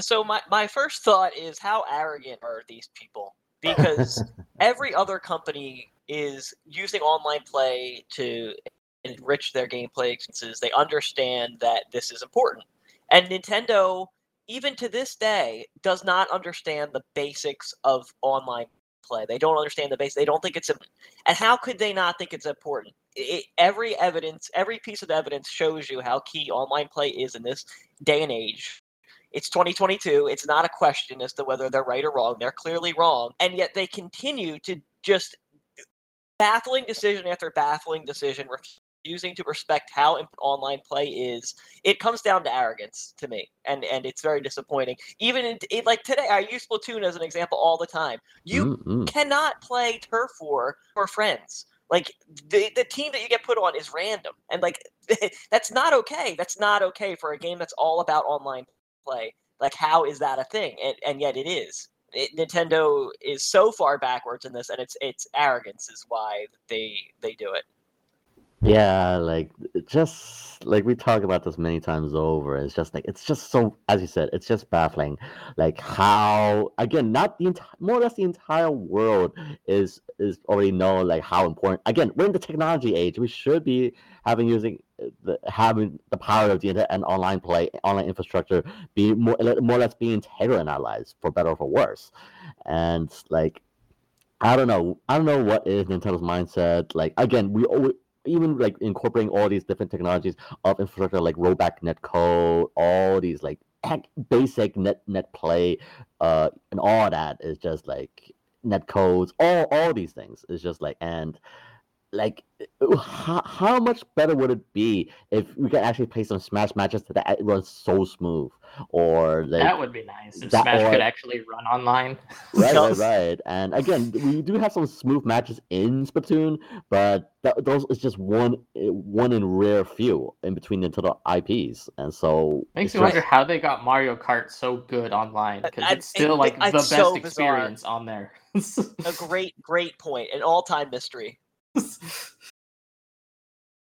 So my, my first thought is how arrogant are these people? Because [laughs] every other company is using online play to enrich their gameplay experiences. They understand that this is important. And Nintendo, even to this day, does not understand the basics of online play. They don't understand the base. They don't think it's important. And how could they not think it's important? It, every evidence, every piece of evidence shows you how key online play is in this day and age. It's 2022. It's not a question as to whether they're right or wrong. They're clearly wrong. And yet they continue to just baffling decision after baffling decision, refusing to respect how online play is. It comes down to arrogance to me, and and it's very disappointing. Even in, in like today, I use Splatoon as an example all the time. You Mm-mm. cannot play Turf War for friends. Like the the team that you get put on is random, and like [laughs] that's not okay. That's not okay for a game that's all about online play. Like, how is that a thing? And, and yet it is. It, Nintendo is so far backwards in this, and it's it's arrogance is why they they do it. Yeah, like just like we talk about this many times over. It's just like it's just so, as you said, it's just baffling. Like how again, not the entire, more or less the entire world is is already know like how important. Again, we're in the technology age. We should be having using uh, the having the power of the internet and online play, online infrastructure be more more or less be integral in our lives for better or for worse. And like I don't know. I don't know what is Nintendo's mindset. Like again, we always even like incorporating all these different technologies of infrastructure like rollback netcode, all these like basic net net play, uh, and all that is just like netcodes. All all these things is just like and like how, how much better would it be if we could actually play some smash matches that it runs so smooth or like that would be nice if that- Smash or- could actually run online. [laughs] right, right, right. And again, we do have some smooth matches in Splatoon, but th- those is just one eh, one in rare few in between Nintendo IPs, and so Makes me just- wonder how they got Mario Kart so good online because it's still it- like it's the best so bizarre. experience on there. [laughs] A great great point, an all time mystery. [laughs]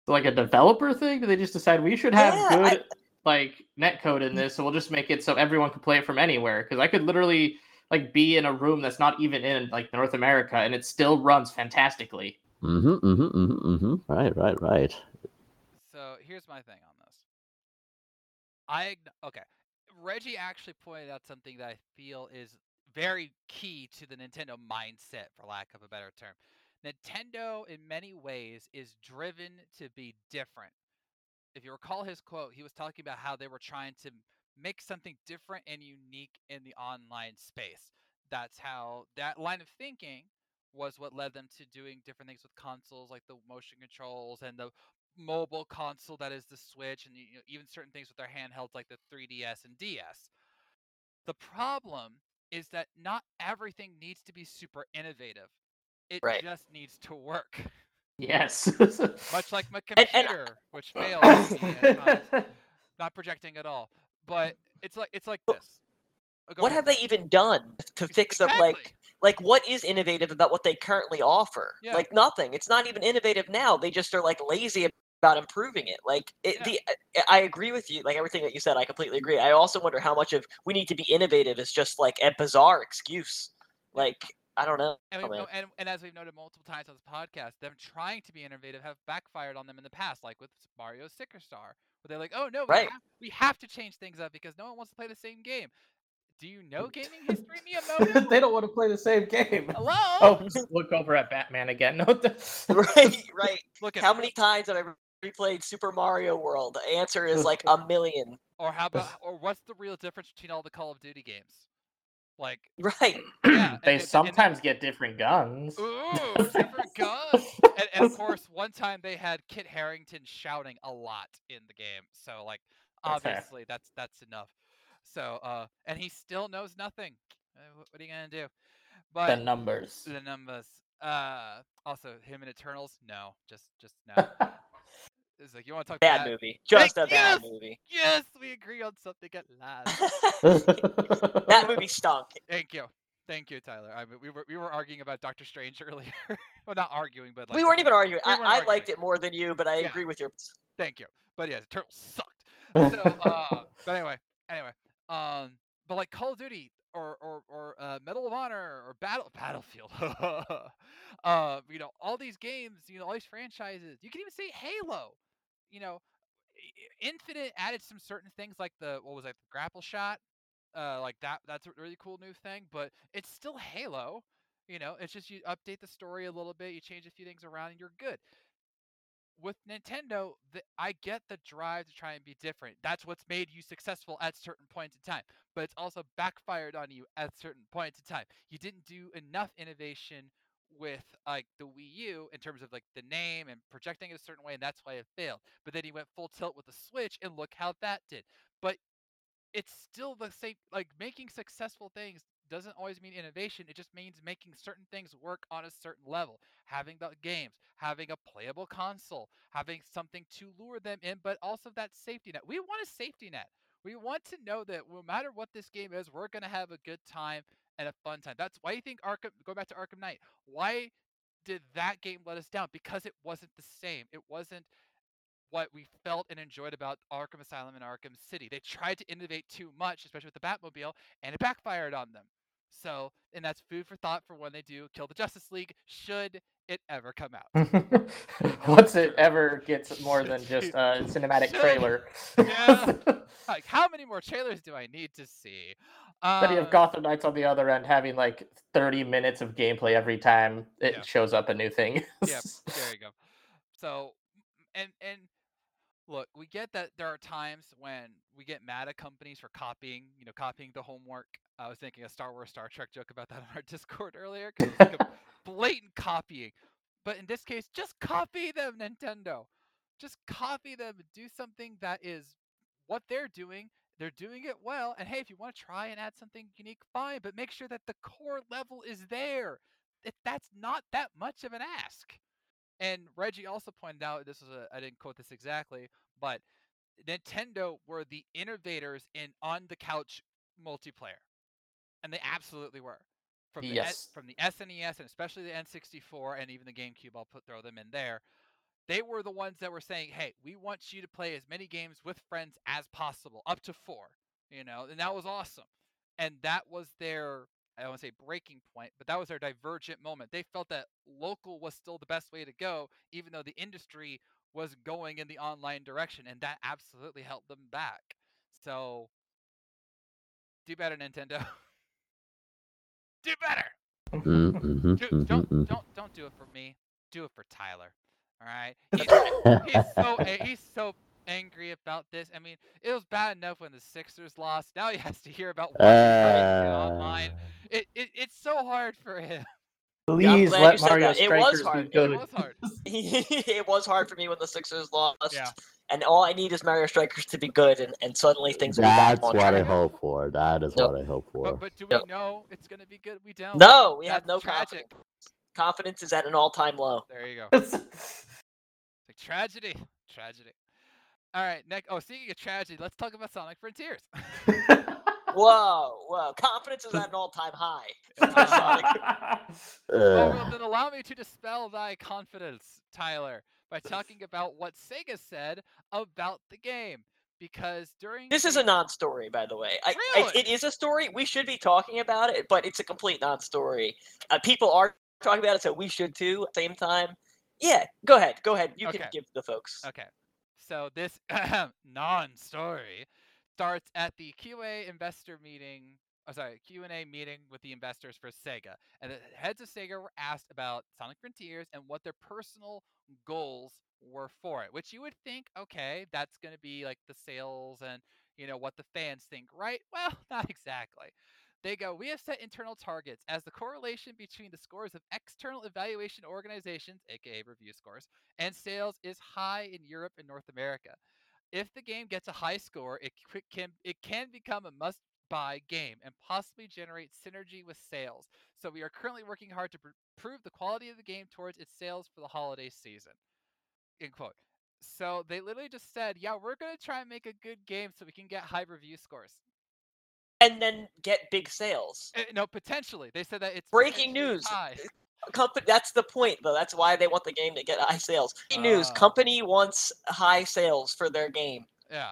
like a developer thing? Do they just decide we should have Yeah, I- good like netcode in this, so we'll just make it so everyone can play it from anywhere? Because I could literally like be in a room that's not even in like North America, and it still runs fantastically. Mhm, mhm, mhm, mhm. Right, right, right. So here's my thing on this. I okay. Reggie actually pointed out something that I feel is very key to the Nintendo mindset, for lack of a better term. Nintendo, in many ways, is driven to be different. If you recall his quote, he was talking about how they were trying to make something different and unique in the online space. That's how that line of thinking was what led them to doing different things with consoles like the motion controls and the mobile console that is the Switch, and you know, even certain things with their handhelds like the 3DS and DS. The problem is that not everything needs to be super innovative. It Right. just needs to work. Yes. Much like my And- and- computer, which fails times. [laughs] Not projecting at all. But it's like it's like this. Oh, go What ahead. have they even done to fix up? Like like what is innovative about what they currently offer? Yeah. Like nothing. It's not even innovative now. They just are like lazy about improving it. Like it, Yeah. the I agree with you. Like everything that you said, I completely agree. I also wonder how much of we need to be innovative is just like a bizarre excuse. Like I don't know. And, Oh, we've man. no, and, and as we've noted multiple times on this podcast, them trying to be innovative have backfired on them in the past, like with Mario Sticker Star, where they're like, "Oh no, we, Right. have, we have to change things up because no one wants to play the same game." Do you know [laughs] gaming history, Miyamoto? they don't want to play the same game. Hello. [laughs] Oh, look over at Batman again. [laughs] No, right, right. Look at How many times have I replayed Super Mario World? The answer is like a million. or how about or what's the real difference between all the Call of Duty games? Like, Right. [clears throat] yeah, they and- and- and- sometimes get different guns. Ooh, different guns. [laughs] and, and of course, one time they had Kit Harington shouting a lot in the game. So like, That's fair. obviously that's that's enough. So uh, and he still knows nothing. Uh, what are you gonna do? But the numbers. the numbers. Uh, also him in Eternals. No, just just [laughs] no. It's like you want to talk Bad bad movie. Just a bad yes! movie. Yes, we agree on something at last. [laughs] that movie stunk. Thank you. Thank you, Tyler. I mean, we were we were arguing about Doctor Strange [laughs] earlier. well, not arguing, but like we weren't even arguing. we I, weren't I arguing. liked it more than you, but I Yeah. agree with your. Thank you. But yeah, the turtle sucked. So, [laughs] uh, but anyway, anyway, um, but like Call of Duty or or or uh, Medal of Honor or Battle Battlefield, uh, you know, all these games, you know, all these franchises. You can even say Halo. You know, Infinite added some certain things like the what was it, the grapple shot, uh, like that. That's a really cool new thing, but it's still Halo. You know, it's just you update the story a little bit, you change a few things around, and you're good with Nintendo, the, I get the drive to try and be different. That's what's made you successful at certain points in time. But it's also backfired on you at certain points in time. You didn't do enough innovation with like the Wii U in terms of like the name and projecting it a certain way, and that's why it failed. But then he went full tilt with the Switch, and look how that did. But it's still the same. Like making successful things doesn't always mean innovation. It just means making certain things work on a certain level. Having the games, having a playable console, having something to lure them in, but also that safety net. We want a safety net. We want to know that no matter what this game is, we're going to have a good time and a fun time. That's why you think Arkham, go back to Arkham Knight, why did that game let us down? Because it wasn't the same. It wasn't what we felt and enjoyed about Arkham Asylum and Arkham City. They tried to innovate too much, especially with the Batmobile, and it backfired on them. So, and that's food for thought for when they do kill the Justice League, should it ever come out. [laughs] Once it ever gets more than just [laughs] a cinematic Should- trailer. [laughs] Yeah. Like, how many more trailers do I need to see? Then you Uh, have Gotham Knights on the other end having like 30 minutes of gameplay every time it Yeah. shows up a new thing. yeah, there you go. So, and and look, we get that there are times when we get mad at companies for copying, you know, copying the homework. I was thinking a Star Wars, Star Trek joke about that [laughs] on our Discord earlier. 'cause it's like a [laughs] blatant copying. But in this case, just copy them, Nintendo. Just copy them and do something that is what they're doing. They're doing it well. And hey, if you want to try and add something unique, fine. But make sure that the core level is there. It, that's not that much of an ask. And Reggie also pointed out this was a I didn't quote this exactly, but Nintendo were the innovators in on the couch multiplayer, and they absolutely were. From the S- Yes. from the SNES and especially the N64 and even the GameCube, I'll put throw them in there. They were the ones that were saying, "Hey, we want you to play as many games with friends as possible, up to four, You know, and that was awesome. And that was their I don't want to say breaking point, but that was their divergent moment. They felt that local was still the best way to go, even though the industry was going in the online direction, and that absolutely held them back. So, do better, Nintendo. [laughs] do better. Do, mhm, don't mhm. don't don't do it for me. Do it for Tyler. All right. He's, [laughs] he's so he's so angry about this. I mean, it was bad enough when the Sixers lost. Now he has to hear about watching Hurricane online. Uh, It, it it's so hard for him. Please glad let Mario that. It was Strikers hard. be It good. It was hard. [laughs] it was hard for me when the Sixers lost. Yeah. And all I need is Mario Strikers to be good, and, and suddenly things will be back That's what I hope for. That is Yep. what I hope for. But but do we Yep. know it's gonna be good? We don't. No, we have no tragic. confidence. Confidence is at an all-time low. There you go. [laughs] It's like tragedy. Tragedy. All right, next. Oh, speaking of tragedy, let's talk about Sonic Frontiers. [laughs] Whoa, whoa! Confidence is at an all-time high. Uh, [laughs] well, then allow me to dispel thy confidence, Tyler, by talking about what Sega said about the game. because during This is the- a non-story, by the way. I, I- Really? it is a story. We should be talking about it, but it's a complete non-story. Uh, people are talking about it, so we should too. At the same time, yeah. Go ahead. Go ahead. You Okay. can give the folks. Okay. So this [laughs] non-story starts at the QA investor meeting. Oh, sorry, Q&A meeting with the investors for Sega, and the heads of Sega were asked about Sonic Frontiers and what their personal goals were for it. Which you would think, okay, that's going to be like the sales and you know what the fans think, right? Well, [laughs] not exactly. They go, we have set internal targets as the correlation between the scores of external evaluation organizations, aka review scores, and sales is high in Europe and North America. If the game gets a high score, it can it can become a must-buy game and possibly generate synergy with sales. So we are currently working hard to pr- prove the quality of the game towards its sales for the holiday season. End quote. So they literally just said, "Yeah, we're gonna try and make a good game so we can get high review scores." And then get big sales. Uh, no, potentially. They said that it's Breaking news. High. [laughs] Company. That's the point, though. That's why they want the game to get high sales. Breaking News. Ah. Company wants high sales for their game, Yeah.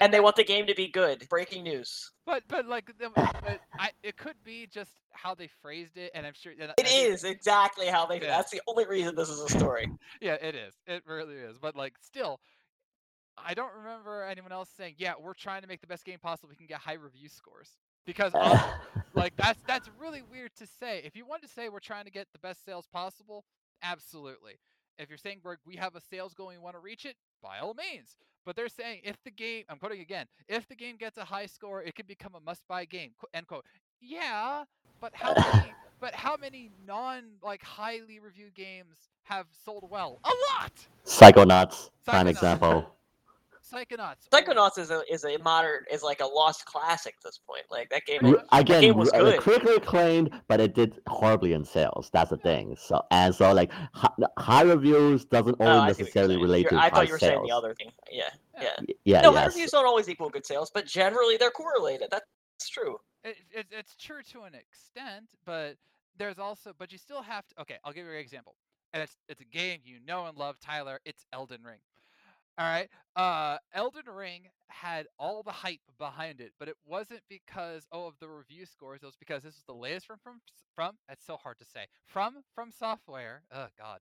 and they want the game to be good. Breaking news. But but like the, but I, it could be just how they phrased it, and I'm sure and I It think- is exactly how they. Yeah. That's the only reason this is a story. [laughs] Yeah, it is. It really is. But like, still, I don't remember anyone else saying, "Yeah, we're trying to make the best game possible. We can get high review scores." Because [laughs] like that's that's really weird to say. If you want to say we're trying to get the best sales possible, absolutely. If you're saying we're, we have a sales goal and we want to reach it, by all means. But they're saying if the game, I'm quoting again, if the game gets a high score, it can become a must-buy game. End quote. Yeah, but how many? [laughs] but how many non like highly reviewed games have sold well? A lot. Psychonauts, prime example. Psychonauts. or- Psychonauts is a is a modern is like a lost classic at this point. Like that game. Pretty is- much. R- Again, game was good. critically acclaimed, but it did horribly in sales. That's the thing. So and so, like hi- high reviews doesn't Oh, only I see what you're necessarily relate You're- to I high thought you were sales. saying the other thing. Yeah, Yeah. yeah. Yeah, no, high yes. reviews don't always equal good sales, but generally they're correlated. That's true. it, it, it's true to an extent, but there's also, but you still have to. Okay, I'll give you an example, and it's it's a game you know and love, Tyler. It's Elden Ring. All right, uh, Elden Ring had all the hype behind it, but it wasn't because oh of the review scores. It was because this was the latest from from from. It's so hard to say. From from software. Oh God.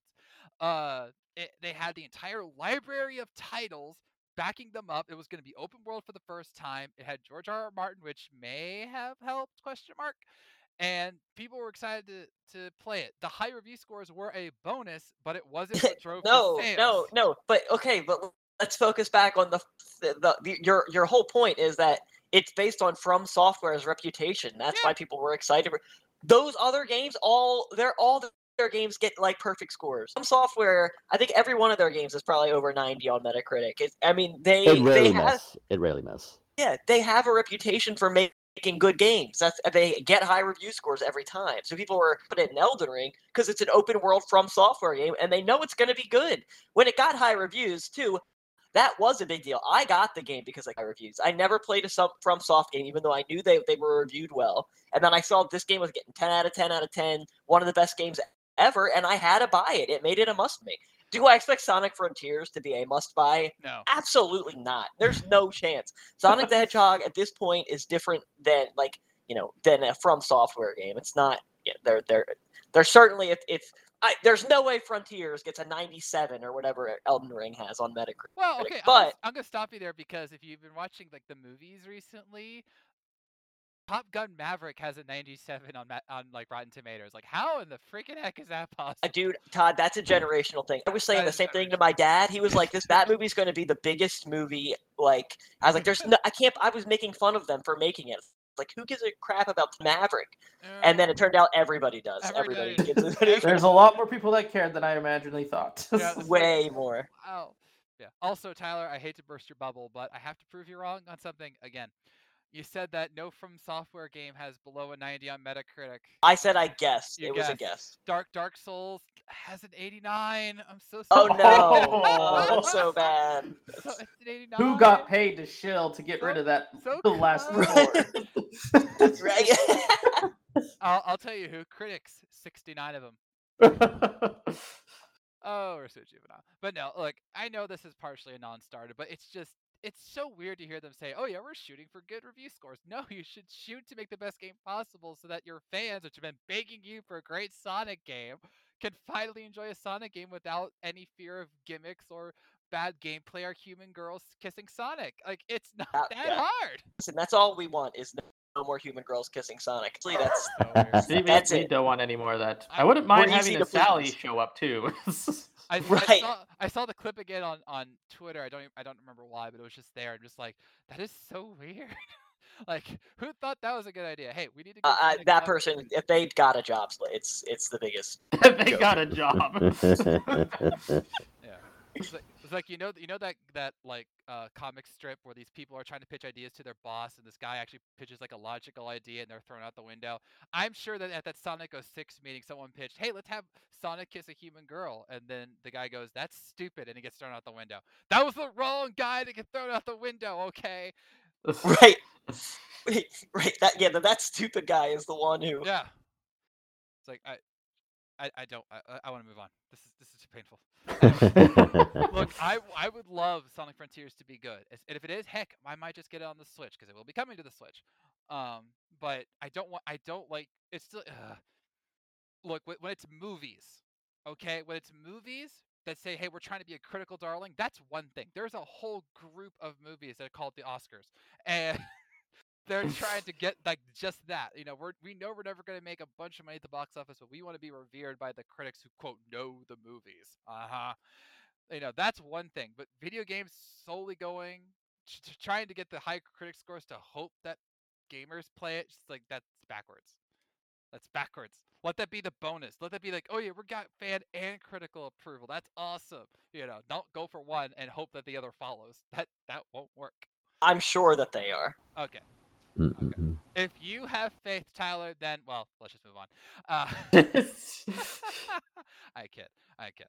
Uh, it, they had the entire library of titles backing them up. It was going to be open world for the first time. It had George R. R. Martin, which may have helped question mark. And people were excited to, to play it. The high review scores were a bonus, but it wasn't what [laughs] drove No, no, no. But okay, but let's focus back on the, the, the, the your your whole point is that it's based on From Software's reputation. That's Yeah. why people were excited. Those other games, all they're all th- their games get like perfect scores. From Software, I think every one of their games is probably over ninety on Metacritic. It's, I mean, they It they really have miss. It really miss. yeah they have a reputation for ma- making good games. That's they get high review scores every time. So people were put in Elden Ring because it's an open world from software game and they know it's going to be good. When it got high reviews too, that was a big deal. I got the game because of high reviews. I never played a from soft game even though I knew they they were reviewed well. And then I saw this game was getting 10 out of 10 out of 10, one of the best games ever and I had to buy it. It made it a must make. Do I expect Sonic Frontiers to be a must buy? No. Absolutely not. There's no chance. Sonic the Hedgehog at this point is different than like you know than a From Software game. It's not. Yeah, they're they're they're certainly if if I, there's no way Frontiers gets a 97 or whatever Elden Ring has on Metacritic. Well, okay, I'm, but gonna, I'm gonna stop you there because if you've been watching like the movies recently, Top Gun Maverick has a 97 on on like Rotten Tomatoes. Like, how in the freaking heck is that Uh, possible? dude, Todd, that's a [laughs] generational thing. I was saying the same thing to my dad. He was like, "This that [laughs] movie's going to be the biggest movie." Like, I was like, "There's no, I can't." I was making fun of them for making it. Like, who gives a crap about Maverick? And then it turned out everybody does. Everybody Everybody does. gives a [laughs] There's a lot more people that cared than I originally thought. Yeah, [laughs] that's- way more. Wow. Yeah. Also, Tyler, I hate to burst your bubble, but I have to prove you wrong on something again. You said that no From Software game has below a 90 on Metacritic. I said I guessed. You it was a guess. Dark Dark Souls has an 89. I'm so Oh no! oh, that's so [laughs] bad. So it's an 89. Who got paid to shill to get rid of that so the [laughs] last close. report? Right? [laughs] I'll, I'll tell you who. Critics, 69 of them. Oh, we're so juvenile. But no, look, I know this is partially a non-starter, but it's just it's so weird to hear them say, "Oh yeah, we're shooting for good review scores." No, you should shoot to make the best game possible, so that your fans, which have been begging you for a great Sonic game, can finally enjoy a Sonic game without any fear of gimmicks or bad gameplay or human girls kissing Sonic. Like it's [laughs] not Uh, that yeah. hard. Listen, that's all we want is no, no more human girls kissing Sonic. Actually, [laughs] that's So weird. We, we- That's we don't want any more of that. I- I wouldn't mind having a to please. Sally show up too. [laughs] I, I saw I saw the clip again on on Twitter. I don't even, I don't remember why, but it was just there. I'm just like, that is so weird. [laughs] like, who thought that was a good idea? Hey, we need to. uh, uh, that up- person. If they got a job, it's it's the biggest. [laughs] if they got a job. [laughs] Yeah. It's like, it's like you know you know that that like uh, comic strip where these people are trying to pitch ideas to their boss and this guy actually pitches like a logical idea and they're thrown out the window. I'm sure that at that Sonic 06 meeting someone pitched, "Hey, let's have Sonic kiss a human girl." And then the guy goes, "That's stupid." And he gets thrown out the window. That was the wrong guy to get thrown out the window, okay? [laughs] [laughs] Right. Wait, right. That yeah. That, stupid guy is the one who. Yeah. It's like I I, I don't I, I want to move on. This is this is too painful. Look, [laughs] I I would love Sonic Frontiers to be good, and if it is, heck, I might just get it on the Switch because it will be coming to the Switch. Um, but I don't want I don't like it's still. Uh, look, when it's movies, okay, when it's movies that say, "Hey, we're trying to be a critical darling," that's one thing. There's a whole group of movies that are called the Oscars, and [laughs] they're trying [laughs] to get like just that. You know, we're we know we're never going to make a bunch of money at the box office, but we want to be revered by the critics who quote know the movies. Uh huh. You know, that's one thing. But video games solely going t- trying to get the high critic scores to hope that gamers play it, just like that's backwards. That's backwards. Let that be the bonus. Let that be like, oh yeah, we got fan and critical approval. That's awesome. You know, don't go for one and hope that the other follows. That that won't work. I'm sure that they are. Okay. Mm-mm-mm. If you have faith, Tyler, then well, let's just move on. Uh, [laughs] I kid. I kid.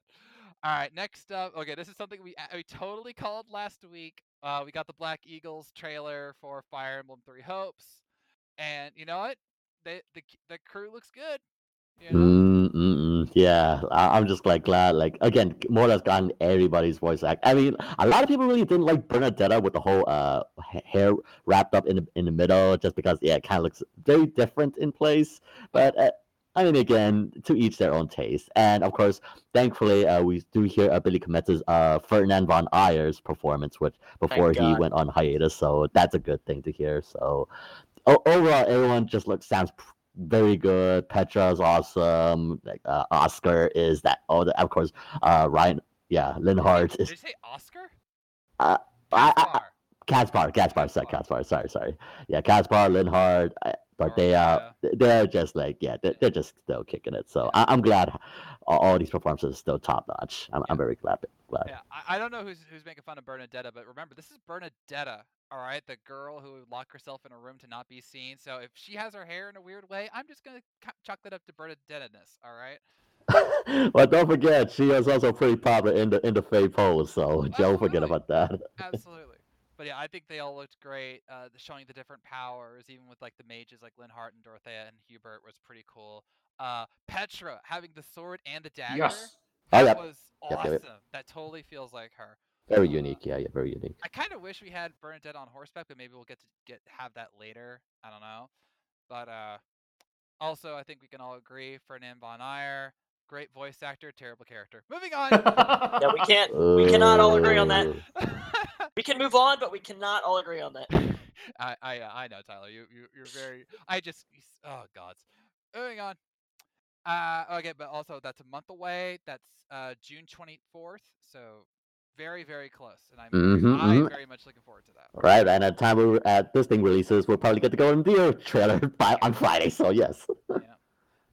All right, next up. Okay, this is something we we totally called last week. Uh, we got the Black Eagles trailer for Fire Emblem Three Hopes, and you know what? They, the the crew looks good. You know? Mm-mm-mm. Yeah, I- I'm just like glad. Like again, more or less gotten everybody's voice act. I mean, a lot of people really didn't like Bernadetta with the whole uh ha- hair wrapped up in the in the middle, just because yeah, it kind of looks very different in place. But uh, I mean, again, to each their own taste. And of course, thankfully, uh, we do hear uh, Billy Kametz's uh Ferdinand von Aegir's performance, which before he went on hiatus. So that's a good thing to hear. So overall, everyone just looks sounds very good. Petra's awesome. Like uh, Oscar is that. Oh, the, of course, uh, Ryan. Yeah, Linhardt Did is. you say Oscar? I, I, Gaspar. Caspar, Caspar, sorry, Caspar. Caspar, sorry, sorry. Yeah, Caspar, Linhardt, uh, but they are Barbosa. they're just like yeah, they're, they're just still kicking it. So I, I'm glad all, all these performances are still top notch. I'm, I'm very glad. Glad. Yeah, I, I don't know who's who's making fun of Bernadetta, but remember, this is Bernadetta, all right, the girl who locked herself in a room to not be seen. So if she has her hair in a weird way, I'm just gonna chalk that up to Bernadetta-ness, all right? [laughs] well, don't forget she was also pretty popular in the in the FEH pose. So [laughs] don't forget about that. Absolutely. But yeah, I think they all looked great. Uh, showing the different powers, even with like the mages like Linhardt and Dorothea and Hubert, was pretty cool. Uh, Petra having the sword and the dagger. yes. Oh, That yeah. was Yep, yep, awesome. yep. That totally feels like her. Very Uh, unique. Yeah, yeah, very unique. I kind of wish we had Bernadette on horseback, but maybe we'll get to get have that later. I don't know. But uh, also, I think we can all agree Ferdinand von Aegir, great voice actor, terrible character. Moving on. Yeah, we can't. We cannot all agree on that. [laughs] We can move on, but we cannot all agree on that. [laughs] I I uh, I know Tyler. You you you're very. I just oh gods. Moving on. Uh okay, but also that's a month away. That's uh June twenty fourth. So very very close, and I'm Mhm, I'm mhm. very much looking forward to that. Right, and at the time we at this thing releases, we'll probably get to go in the trailer [laughs] by, on Friday. So yes. yeah.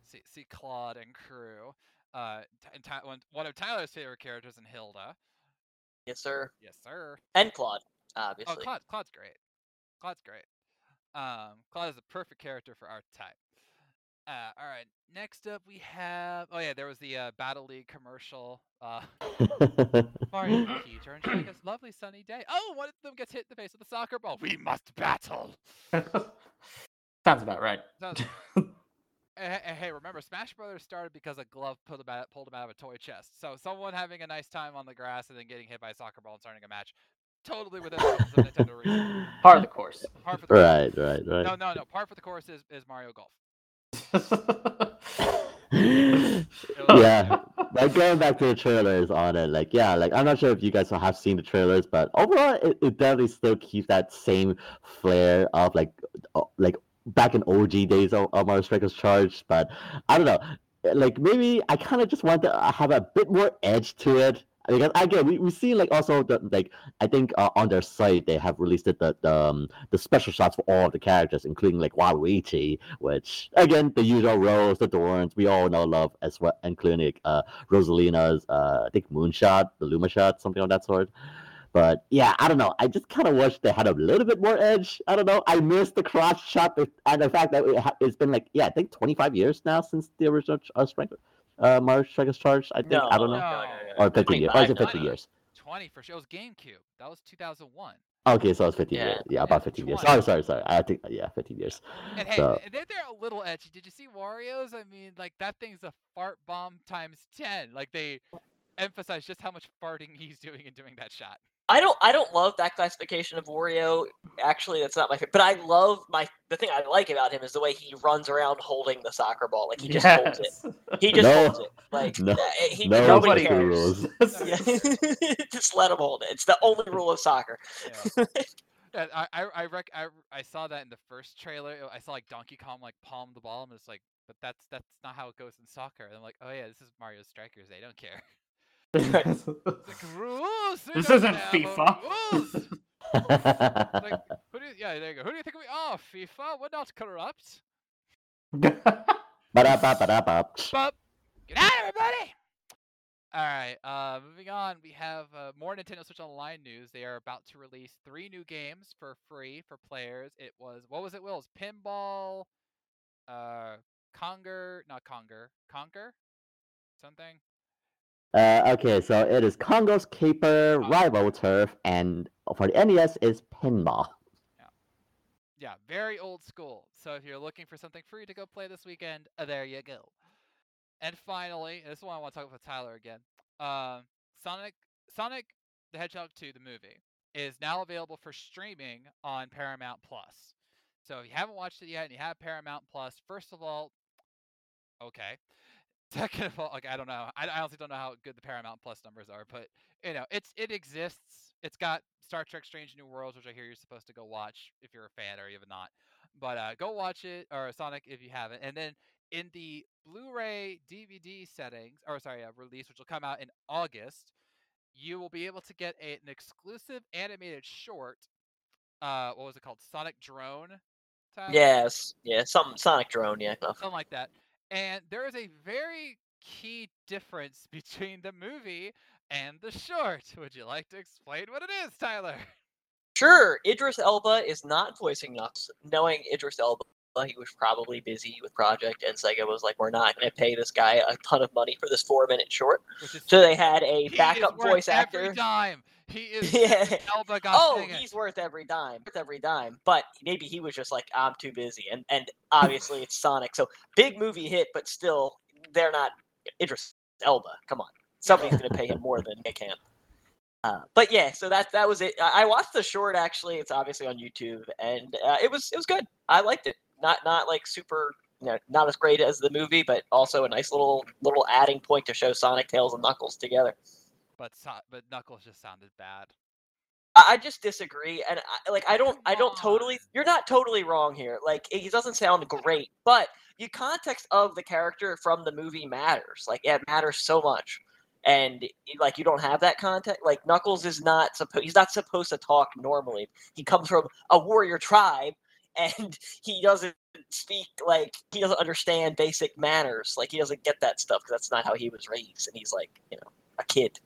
See see Claude and crew. Uh, and Ty- one one of Tyler's favorite characters in Hilda. Yes, sir. Yes, sir. And Claude, obviously. Oh. Claude Claude's great. Claude's great. Um, Claude is the perfect character for our type. Uh, all right. Next up, we have. Oh yeah, there was the uh, Battle League commercial. Uh, [laughs] Mario and Peach are enjoying a lovely sunny day. Oh, one of them gets hit in the face with a soccer ball. We must battle. [laughs] Sounds about right. Sounds- Hey, [laughs] hey, hey, remember, Smash Brothers started because a glove pulled him out, pulled him out of a toy chest. So someone having a nice time on the grass and then getting hit by a soccer ball and starting a match, totally within the Nintendo reason. Part of the course. Par for the course. right, right, right. No, no, no. Par for the course is, is Mario Golf. [laughs] yeah, like going back to the trailers on it, like yeah, like I'm not sure if you guys have seen the trailers, but overall, it, it definitely still keeps that same flair of like, uh, like back in OG days of, of Mario Strikers Charge. But I don't know, like maybe I kind of just want to have a bit more edge to it. Because again, we we see like also the like I think uh, on their site they have released it, the the, um, the special shots for all the characters, including like Waluigi, which again the usual roles, the Dorans we all know love as well, including like, uh Rosalina's uh I think Moonshot, the Luma shot, something of that sort. But yeah, I don't know. I just kind of wish they had a little bit more edge. I don't know. I missed the cross shot and the fact that it ha- it's been like yeah, I think 25 years now since the original uh, Striker, uh, Mario Strikers Charge. I think No, I don't know, no. or 50 years. Or is it 25, 50 no. years? 20 for sure. It was GameCube. That was 2001. Okay, so it's 15 Yeah. years. Yeah, about 15 years. 20. Sorry, sorry, sorry. I think yeah, 15 years. And hey, So- they're, they're a little edgy. Did you see Wario's? I mean, like that thing's a fart bomb times 10. Like they emphasize just how much farting he's doing in doing that shot. I don't I don't love that classification of Wario. Actually, that's not my favorite. But I love my the thing I like about him is the way he runs around holding the soccer ball. Like he just holds it. He just No. holds it. Like No. uh, he No nobody cares. [laughs] just let him hold it. It's the only rule of soccer. Yeah. Yeah, I I I, rec- I I saw that in the first trailer. I saw like Donkey Kong like palm the ball, and it's like, but that's that's not how it goes in soccer. And I'm like, oh yeah, this is Mario Strikers. They don't care. It's like [laughs] rules. This isn't FIFA. rules." [laughs] [laughs] Like, who do you, yeah, there you go. Who do you think we are? FIFA? We're not corrupt. Ba-da-ba-ba-da-ba. But get out, everybody! All right. Uh, moving on, we have uh, more Nintendo Switch Online news. They are about to release three new games for free for players. It was what was it? Will's Pinball, uh, Conger, not Conger, Conquer, something. Uh, okay, so it is Congo's Caper, Rival Turf, and for the NES is Pinball. Yeah, very old school. So if you're looking for something free to go play this weekend, uh, there you go. And finally, this is one I want to talk with Tyler again. Um, Sonic, Sonic the Hedgehog 2, the movie, is now available for streaming on Paramount Plus. So if you haven't watched it yet and you have Paramount Plus, first of all, okay. Second of all, like I don't know, I, I honestly don't know how good the Paramount Plus numbers are, but you know, it's it exists. It's got Star Trek: Strange New Worlds, which I hear you're supposed to go watch if you're a fan or even not. But uh, go watch it or Sonic if you haven't. And then in the Blu-ray DVD settings, or sorry, uh, release, which will come out in August, you will be able to get a, an exclusive animated short. Uh, what was it called? Sonic Drone. Tyler? Yes. Yeah. Some Sonic drone. Yeah. something like that. And there is a very key difference [laughs] between the movie and the short. Would you like to explain what it is, Tyler? Sure. Idris Elba is not voicing Knucks. Knowing Idris Elba, he was probably busy with project, and Sega was like, "We're not going to pay this guy a ton of money for this four-minute short." So they had a backup voice every actor. dime. He is [laughs] Yeah. Elba got Oh, he's worth every dime, worth every dime. But maybe he was just like, I'm too busy, and and obviously it's Sonic, so big movie hit, but still, they're not Idris Elba. Come on, somebody's gonna pay him more than they can. Uh, but yeah, so that that was it. I I watched the short actually. It's obviously on YouTube, and uh, it was it was good. I liked it. Not not like super, you know, not as great as the movie, but also a nice little little adding point to show Sonic, Tails, and Knuckles together. But so- but Knuckles just sounded bad. I just disagree, and I, like I don't, I don't totally. You're not totally wrong here. Like he doesn't sound great, but the context of the character from the movie matters. Like it matters so much, and like you don't have that context. Like Knuckles is not supposed. He's not supposed to talk normally. He comes from a warrior tribe, [laughs] and he doesn't speak like he doesn't understand basic manners. Like he doesn't get that stuff because that's not how he was raised, and he's like you know a kid.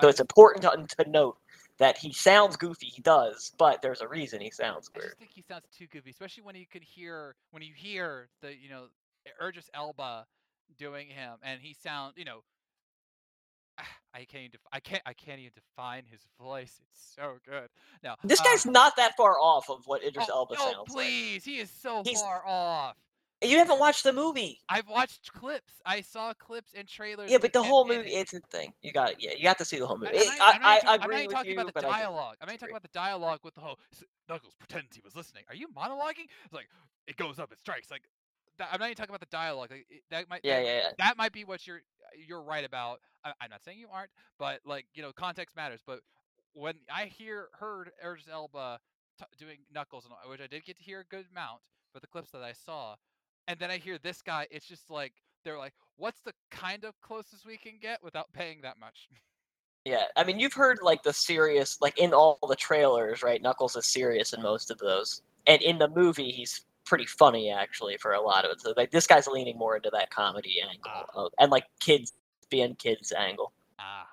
So it's important to, to note that he sounds goofy. He does, but there's a reason he sounds I weird. just think he sounds too goofy, especially when you could hear when you hear the you know Urgis Elba doing him, and he sound you know. [sighs] I can't even def- I can't I can't even define his voice. It's so good. No, This uh, guy's not that far off of what Idris oh, Elba no, sounds like. please, he is so He's- far off. You haven't watched the movie. I've watched clips. I saw clips and trailers. Yeah, but the and- whole movie, it- it's a thing. You got it. Yeah, you have to see the whole movie. I'm not- I, I'm not I, even- I I'm not agree even with talking you, about the dialogue. I'm not even talking about the dialogue with the whole "S- Knuckles pretends he was listening. Are you monologuing? It's like it goes up, it strikes. Like that, I'm not even talking about the dialogue. Like that might Yeah, that, yeah, yeah. that might be what you're you're right about. I, I'm not saying you aren't, but like you know, context matters. But when I hear heard Idris Elba t- doing Knuckles, and which I did get to hear a good amount but the clips that I saw, and then I hear this guy, it's just like they're like, what's the kind of closest we can get without paying that much? Yeah, I mean, you've heard like the serious, like in all the trailers, right? Knuckles is serious in most of those, and in the movie, he's pretty funny actually for a lot of it. So like this guy's leaning more into that comedy angle Ah. of, and like kids being kids angle. Ah.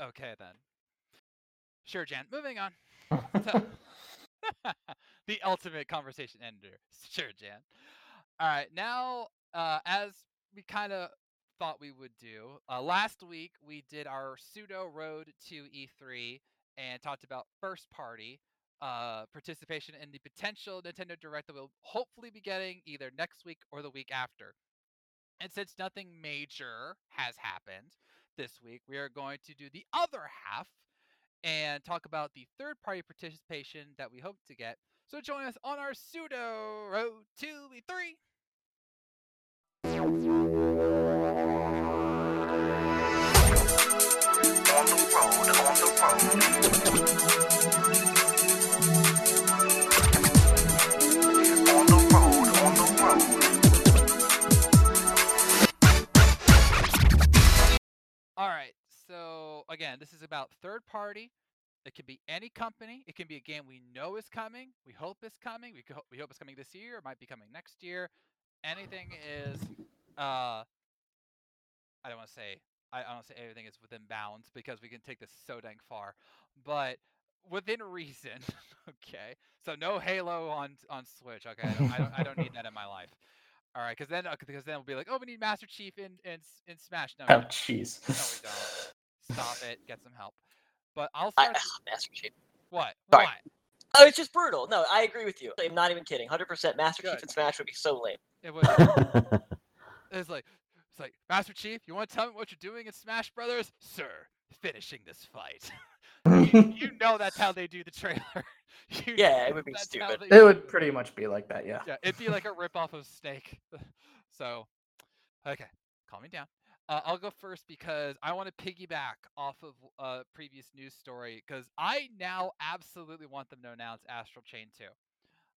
Okay then. Sure, Jan. Moving on. [laughs] [laughs] The ultimate conversation ender. Sure, Jan. All right, now uh, as we kind of thought we would do, uh, last week we did our pseudo road to E3 and talked about first party uh, participation in the potential Nintendo Direct that we'll hopefully be getting either next week or the week after. And since nothing major has happened this week, we are going to do the other half and talk about the third party participation that we hope to get. So join us on our pseudo road to E3. Again, this is about third party. It could be any company. It can be a game we know is coming. We hope is coming. We, co- we hope it's coming this year. It might be coming next year. Anything is. Uh, I don't want to say. I, I don't say everything is within bounds because we can take this so dang far, but within reason. [laughs] okay. So no Halo on on Switch. Okay. I don't, I don't, I don't need [laughs] that in my life. All right, because then because then we'll be like, oh, we need Master Chief in in, in Smash. No, Oh, jeez. No, we don't. Stop it. Get some help. But I'll I, start. Master Chief. what? sorry. What? Oh, it's just brutal. No, I agree with you. I'm not even kidding. 100% Master Good. Chief and Smash would be so lame. It was. [laughs] It's like. It's like Master Chief. You want to tell me what you're doing in Smash Brothers, sir? Finishing this fight. [laughs] you, you [laughs] know that's how they do the trailer. [laughs] You Yeah, it would be stupid. they It would pretty much be like that, yeah. Yeah, it'd be like a ripoff of Snake. so, okay, calm me down. Uh, I'll go first because I want to piggyback off of a previous news story because I now absolutely want them to announce Astral Chain 2.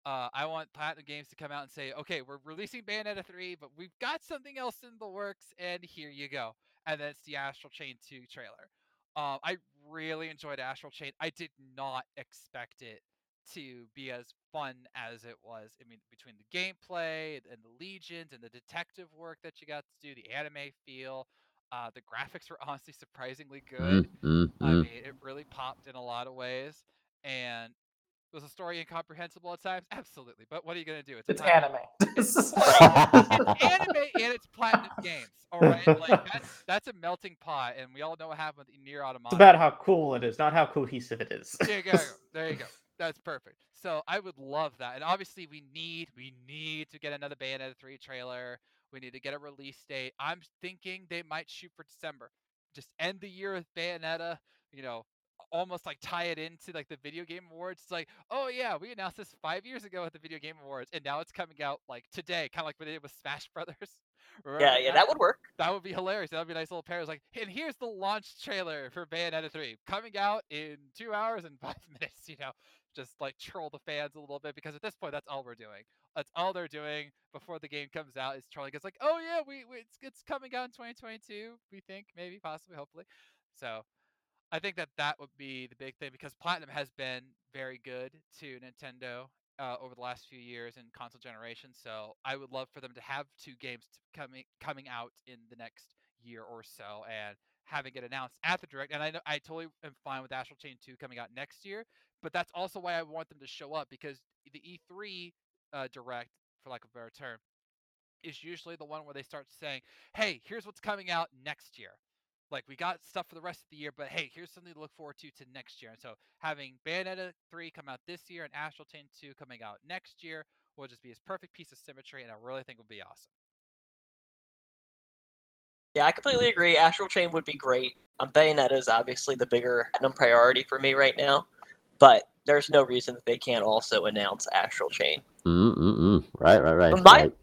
Uh, I want Platinum Games to come out and say, okay, we're releasing Bayonetta 3, but we've got something else in the works, and here you go. And then it's the Astral Chain 2 trailer. Um, I really enjoyed Astral Chain. I did not expect it to be as fun as it was. I mean, between the gameplay and the legions and the detective work that you got to do, the anime feel, uh, the graphics were [laughs] honestly surprisingly good. Mm, mm, I mean, it really popped in a lot of ways. And was the story incomprehensible at times? Absolutely. But what are you gonna do? a It's platinum- anime. [laughs] it's anime and it's platinum games. All right, like that's that's a melting pot, and we all know what happened with Nier Automata. It's about how cool it is, not how cohesive it is. There you go. [laughs] There you go. That's perfect. So I would love that. And obviously we need we need to get another Bayonetta 3 trailer. We need to get a release date. I'm thinking they might shoot for December. Just end the year with Bayonetta, you know, almost like tie it into like the video game awards. It's like, oh yeah, we announced this five years ago at the video game awards, and now it's coming out like today, kind of like what they did with Smash Brothers. [laughs] Remember Yeah, yeah, that would work. that would be hilarious. That would be a nice little pair. It's like, and here's the launch trailer for Bayonetta 3 coming out in two hours and [laughs] five minutes. You know, just like troll the fans a little bit because at this point, that's all we're doing. That's all they're doing before the game comes out is trolling. It's like, oh yeah, we, we it's, it's coming out in 2022. We think maybe, possibly, hopefully. So I think that that would be the big thing because Platinum has been very good to Nintendo uh, over the last few years in console generation. So I would love for them to have two games coming coming out in the next year or so and having it announced at the direct. And I know I totally am fine with Astral Chain 2 coming out next year, but that's also why I want them to show up because the E3 uh, direct, for lack of a better term, is usually the one where they start saying, "Hey, here's what's coming out next year." Like we got stuff for the rest of the year, but hey, here's something to look forward to to next year. And so having Bayonetta 3 come out this year and Astral Chain 2 coming out next year will just be his perfect piece of symmetry, and I really think it would be awesome. Yeah, I completely agree. Astral Chain would be great. Um, Bayonetta is obviously the bigger platinum priority for me right now, but there's no reason that they can't also announce Astral Chain. Mm-mm-mm. Right, right, right. My- Like,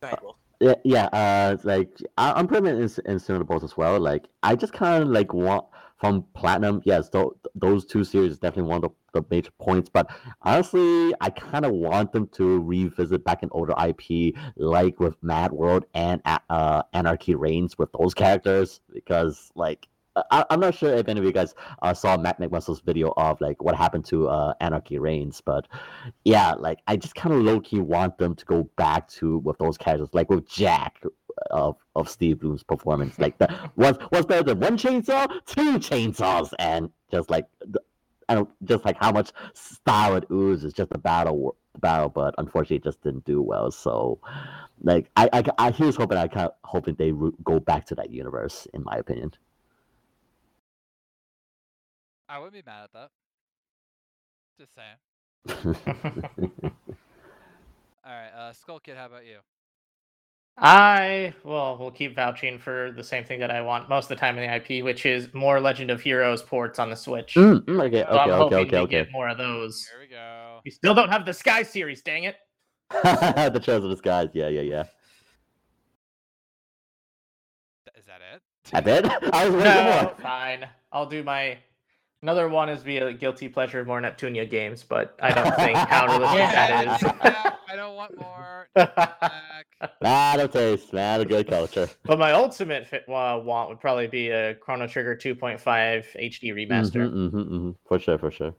Go ahead, Will. Yeah, yeah. Uh, like I, I'm pretty much in, in similar boats as well. Like I just kind of like want from Platinum. Yes, th- those two series definitely one of the, the major points. But honestly, I kind of want them to revisit back an older IP, like with Mad World and uh, Anarchy Reigns with those characters, because like. I, I'm not sure if any of you guys uh, saw Matt McMuscle's video of like what happened to uh, Anarchy Reigns, but yeah, like I just kind of low key want them to go back to with those characters, like with Jack of of Steve Blum's performance. Like the [laughs] what's what's better than one chainsaw, two chainsaws, and just like the, I don't just like how much style it oozes, just a battle battle, but unfortunately it just didn't do well. So, like I I, I here's hoping I kind of hoping they go back to that universe, in my opinion. I wouldn't be mad at that. Just saying. [laughs] All right, uh, Skull Kid, how about you? I well, we'll keep vouching for the same thing that I want most of the time in the IP, which is more Legend of Heroes ports on the Switch. Mm, mm, okay, So I'm okay, hoping okay, okay, we okay. get more of those. Here we go. We still don't have the Sky series, dang it. [laughs] the Trails of the Skies, yeah, yeah, yeah. Is that it? I did. [laughs] I was No, more. fine. I'll do my another one is be a guilty pleasure of more Neptunia games, but I don't think [laughs] how realistic Yeah, take that back, I don't want more. take it back. [laughs] Man of taste, man of good culture. but my ultimate fit, uh, want would probably be a Chrono Trigger 2.5 HD remaster. Mhm, mhm, mhm. For sure, for sure.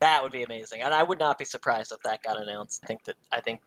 That would be amazing, and I would not be surprised if that got announced. I think that I think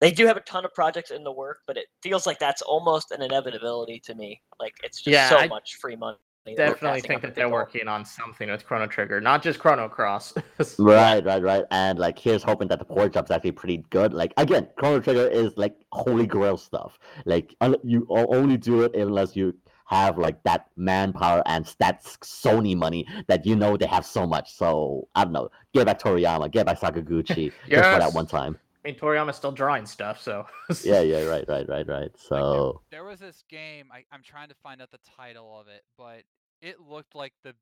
they do have a ton of projects in the work, but it feels like that's almost an inevitability to me. Like it's just Yeah, so I much free money. That they're Definitely think that they're the working on something with Chrono Trigger, not just Chrono Cross. [laughs] Right, right, right. And like, here's hoping that the port job's actually pretty good. Like, again, Chrono Trigger is like holy grail stuff. Like, un- you only do it unless you have like that manpower and that Sony money that you know they have so much. So I don't know. Get back Toriyama, get back Sakaguchi, just for that one time. I mean, Toriyama's still drawing stuff, so [laughs] Yeah, yeah, right, right, right, right. So There was this game. I, I'm trying to find out the title of it, but it looked like the.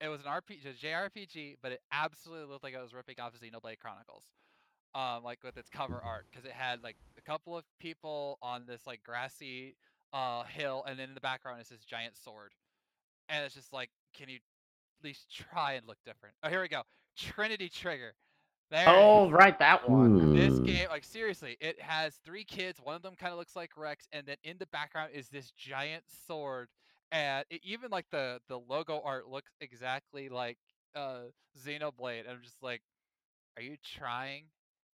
It was an RPG, a JRPG, but it absolutely looked like it was ripping off Xenoblade Chronicles, um, like with its cover art, because it had like a couple of people on this like grassy uh hill, and then in the background is this giant sword, and it's just like, can you at least try and look different? Oh, here we go, Trinity Trigger. There. oh right, that one. This hmm. game, like seriously, it has three kids. One of them kind of looks like Rex, and then in the background is this giant sword, and it, even like the the logo art looks exactly like uh Xenoblade. I'm just like, are you trying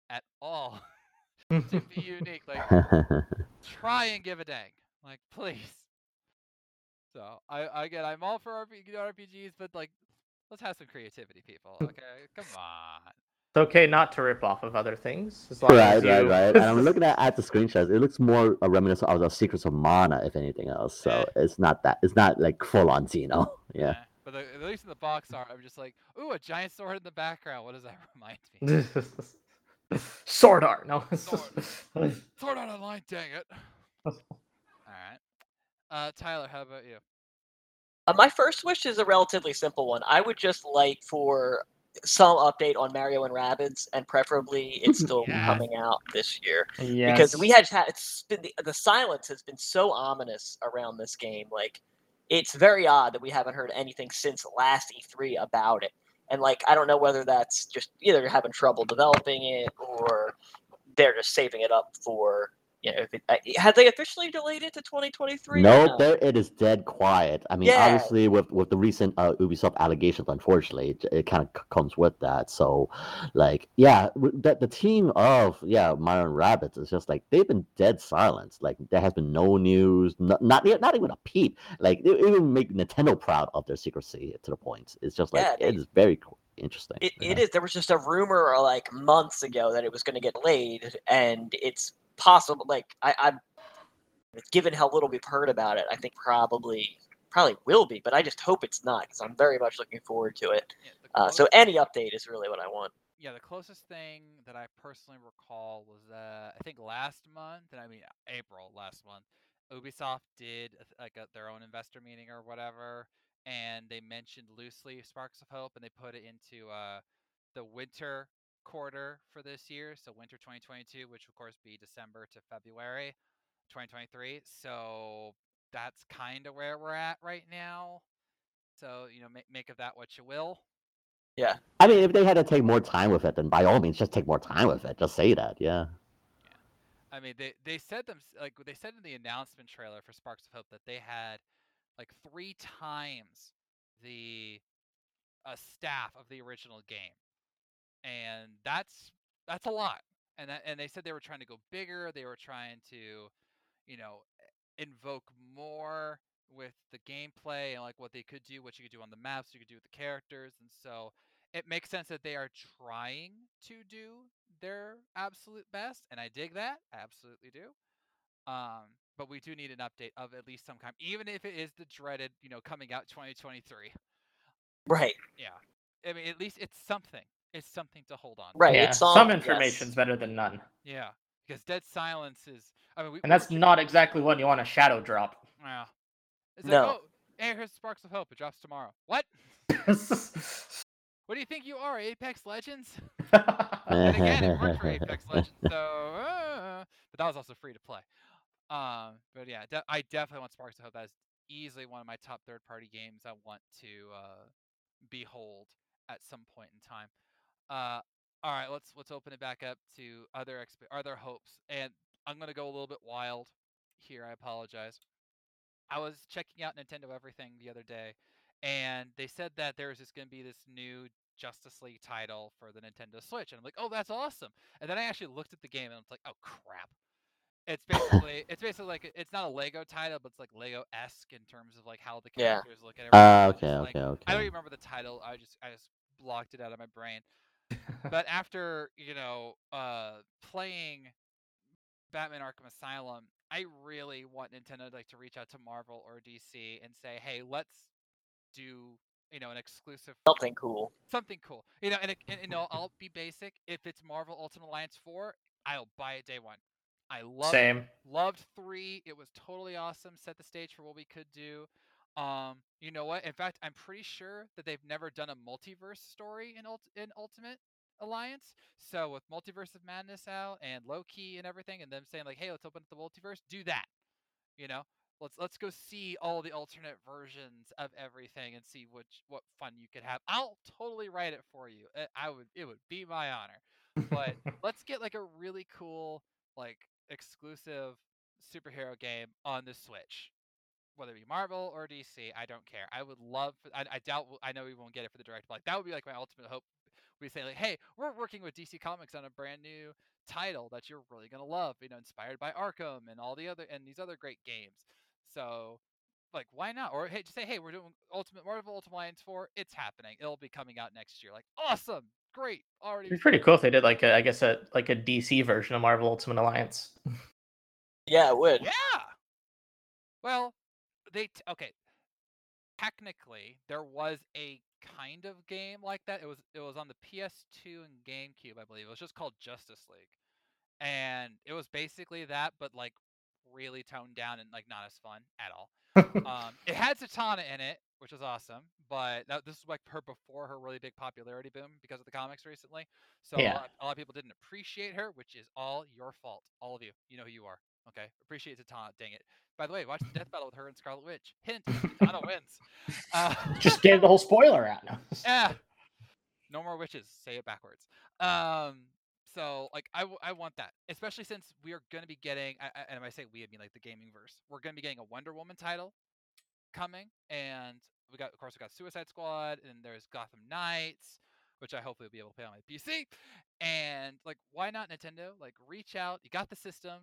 at all [laughs] to be unique? Like, [laughs] try and give a dang, like please. So I again, I'm all for RPG, RPGs, but like, let's have some creativity, people. Okay, come on. It's okay not to rip off of other things as long Right, as you. right, right. And I'm [laughs] looking at, at the screenshots. It looks more a reminiscent of the Secrets of Mana, if anything else. So Eh. it's not that. It's not like full on Xeno. [laughs] Yeah. Eh, But the, at least in the box art, I'm just like, ooh, a giant sword in the background. What does that [laughs] remind me? Sword art, no. Sword. Sword art online, dang it. All right. Uh, Tyler, how about you? Uh, my first wish is a relatively simple one. I would just like for some update on Mario and Rabbids, and preferably it's [laughs] still Yes. coming out this year. yes. because we had had it's been the, the silence has been so ominous around this game like it's very odd that we haven't heard anything since last E3 about it and like I don't know whether that's just either having trouble developing it or they're just saving it up for you know if it, have they officially delayed it to 2023 Nope, no? it is dead quiet. I mean, Yeah. obviously, with with the recent uh, Ubisoft allegations, unfortunately, it, it kind of c- comes with that. So, like, yeah, the, the team of yeah, Mario and Rabbids is just like they've been dead silent. Like, there has been no news, not not, not even a peep. Like, they even make Nintendo proud of their secrecy to the point. It's just like Yeah, it is very interesting. It, yeah. it is. There was just a rumor like months ago that it was going to get laid, and it's possible. Like I, I'm, given how little we've heard about it, I think probably probably will be. But I just hope it's not because I'm very much looking forward to it. Yeah, Uh, so any update is really what I want. yeah, the closest thing that I personally recall was uh, I think last month, and I mean April last month, Ubisoft did like a, their own investor meeting or whatever, and they mentioned loosely Sparks of Hope, and they put it into uh, the winter quarter for this year, so winter 2022, which of course be December to February 2023. So that's kind of where we're at right now. So you know, make make of that what you will. Yeah, I mean, if they had to take more time with it, then by all means, just take more time with it. Just say that, yeah. yeah. I mean, they they said them like they said in the announcement trailer for Sparks of Hope that they had like three times the uh, staff of the original game, and that's that's a lot. And that, and they said they were trying to go bigger. They were trying to, you know, invoke more with the gameplay and like what they could do, what you could do on the maps, you could do with the characters, and so it makes sense that they are trying to do their absolute best, and I dig that. I absolutely do. Um, but we do need an update of at least some kind, even if it is the dreaded, you know, coming out 2023. Right. Yeah, I mean, at least it's something. It's something to hold on. to. Right. yeah, It's all some yes. information's better than none, Yeah, because Dead Silence is. I mean, we, and that's not exactly one you want a shadow drop. Yeah. It's No. like, oh, hey, here's Sparks of Hope. It drops tomorrow. What? [laughs] What do you think you are, Apex Legends? and again, it worked for Apex Legends, [laughs] so. Uh, but that was also free to play. Um, but yeah, de- I definitely want Sparks of Hope. That is easily one of my top third-party games I want to uh, behold at some point in time. Uh, all right, let's let's open it back up to other exp- other hopes, and I'm gonna go a little bit wild here. I apologize. I was checking out Nintendo Everything the other day, and they said that there was just going to be this new Justice League title for the Nintendo Switch, and I'm like, oh, that's awesome. And then I actually looked at the game, and I was like, oh crap. It's basically it's basically like it's not a Lego title, but it's like Lego esque in terms of like how the Yeah. characters look at everything. Uh, it's okay, like- okay, okay. I don't even remember the title. I just I just blocked it out of my brain. But after you know uh playing Batman Arkham Asylum, I really want Nintendo like to reach out to Marvel or DC and say, "Hey, let's do you know an exclusive Something cool. something cool." You know, and, it, and you [laughs] know, I'll be basic. If it's Marvel Ultimate Alliance four, I'll buy it day one. I love Same. loved three. It was totally awesome. Set the stage for what we could do. Um, you know what? In fact, I'm pretty sure that they've never done a multiverse story in Ult- in Ultimate Alliance. So with Multiverse of Madness out and Loki and everything, and them saying like, "Hey, let's open up the multiverse," do that. You know, let's let's go see all the alternate versions of everything and see which what fun you could have. I'll totally write it for you. Uh, I would. It would be my honor. But [laughs] let's get like a really cool like exclusive superhero game on the Switch. Whether it be Marvel or DC, I don't care. I would love. For, I, I doubt. we'll- I know we won't get it for the direct. But like that would be like my ultimate hope. We say like, hey, we're working with DC Comics on a brand new title that you're really gonna love. You know, inspired by Arkham and all the other and these other great games. So, like, why not? Or hey, just say, hey, we're doing Ultimate Marvel Ultimate Alliance four. It's happening. It'll be coming out next year. Like, awesome, great, already. It'd pretty cool if they did like a, I guess a like a DC version of Marvel Ultimate Alliance. Yeah, it would. Yeah. Well, they t- okay. Technically, there was a kind of game like that. It was it was on the PS2 and GameCube, I believe. It was just called Justice League, and it was basically that, but like really toned down and like not as fun at all. [laughs] Um, it had Zatanna in it, which was awesome, but that, this is like her before her really big popularity boom because of the comics recently. So a, lot, a lot of people didn't appreciate her, which is all your fault. All of you, you know who you are. Okay, appreciate Zatanna. Dang it. By the way, watch the death [laughs] battle with her and Scarlet Witch. Hint: Zatanna wins. [laughs] Uh, Just gave the whole spoiler out now. [laughs] yeah. No more witches. Say it backwards. Um. So like I, w- I want that, especially since we are going to be getting, I, I, and when I say we, I mean like the gaming verse. We're going to be getting a Wonder Woman title coming, and we got, of course, we got Suicide Squad, and there's Gotham Knights, which I hopefully will be able to play on my PC. And like, why not Nintendo? Like, reach out. You got the system.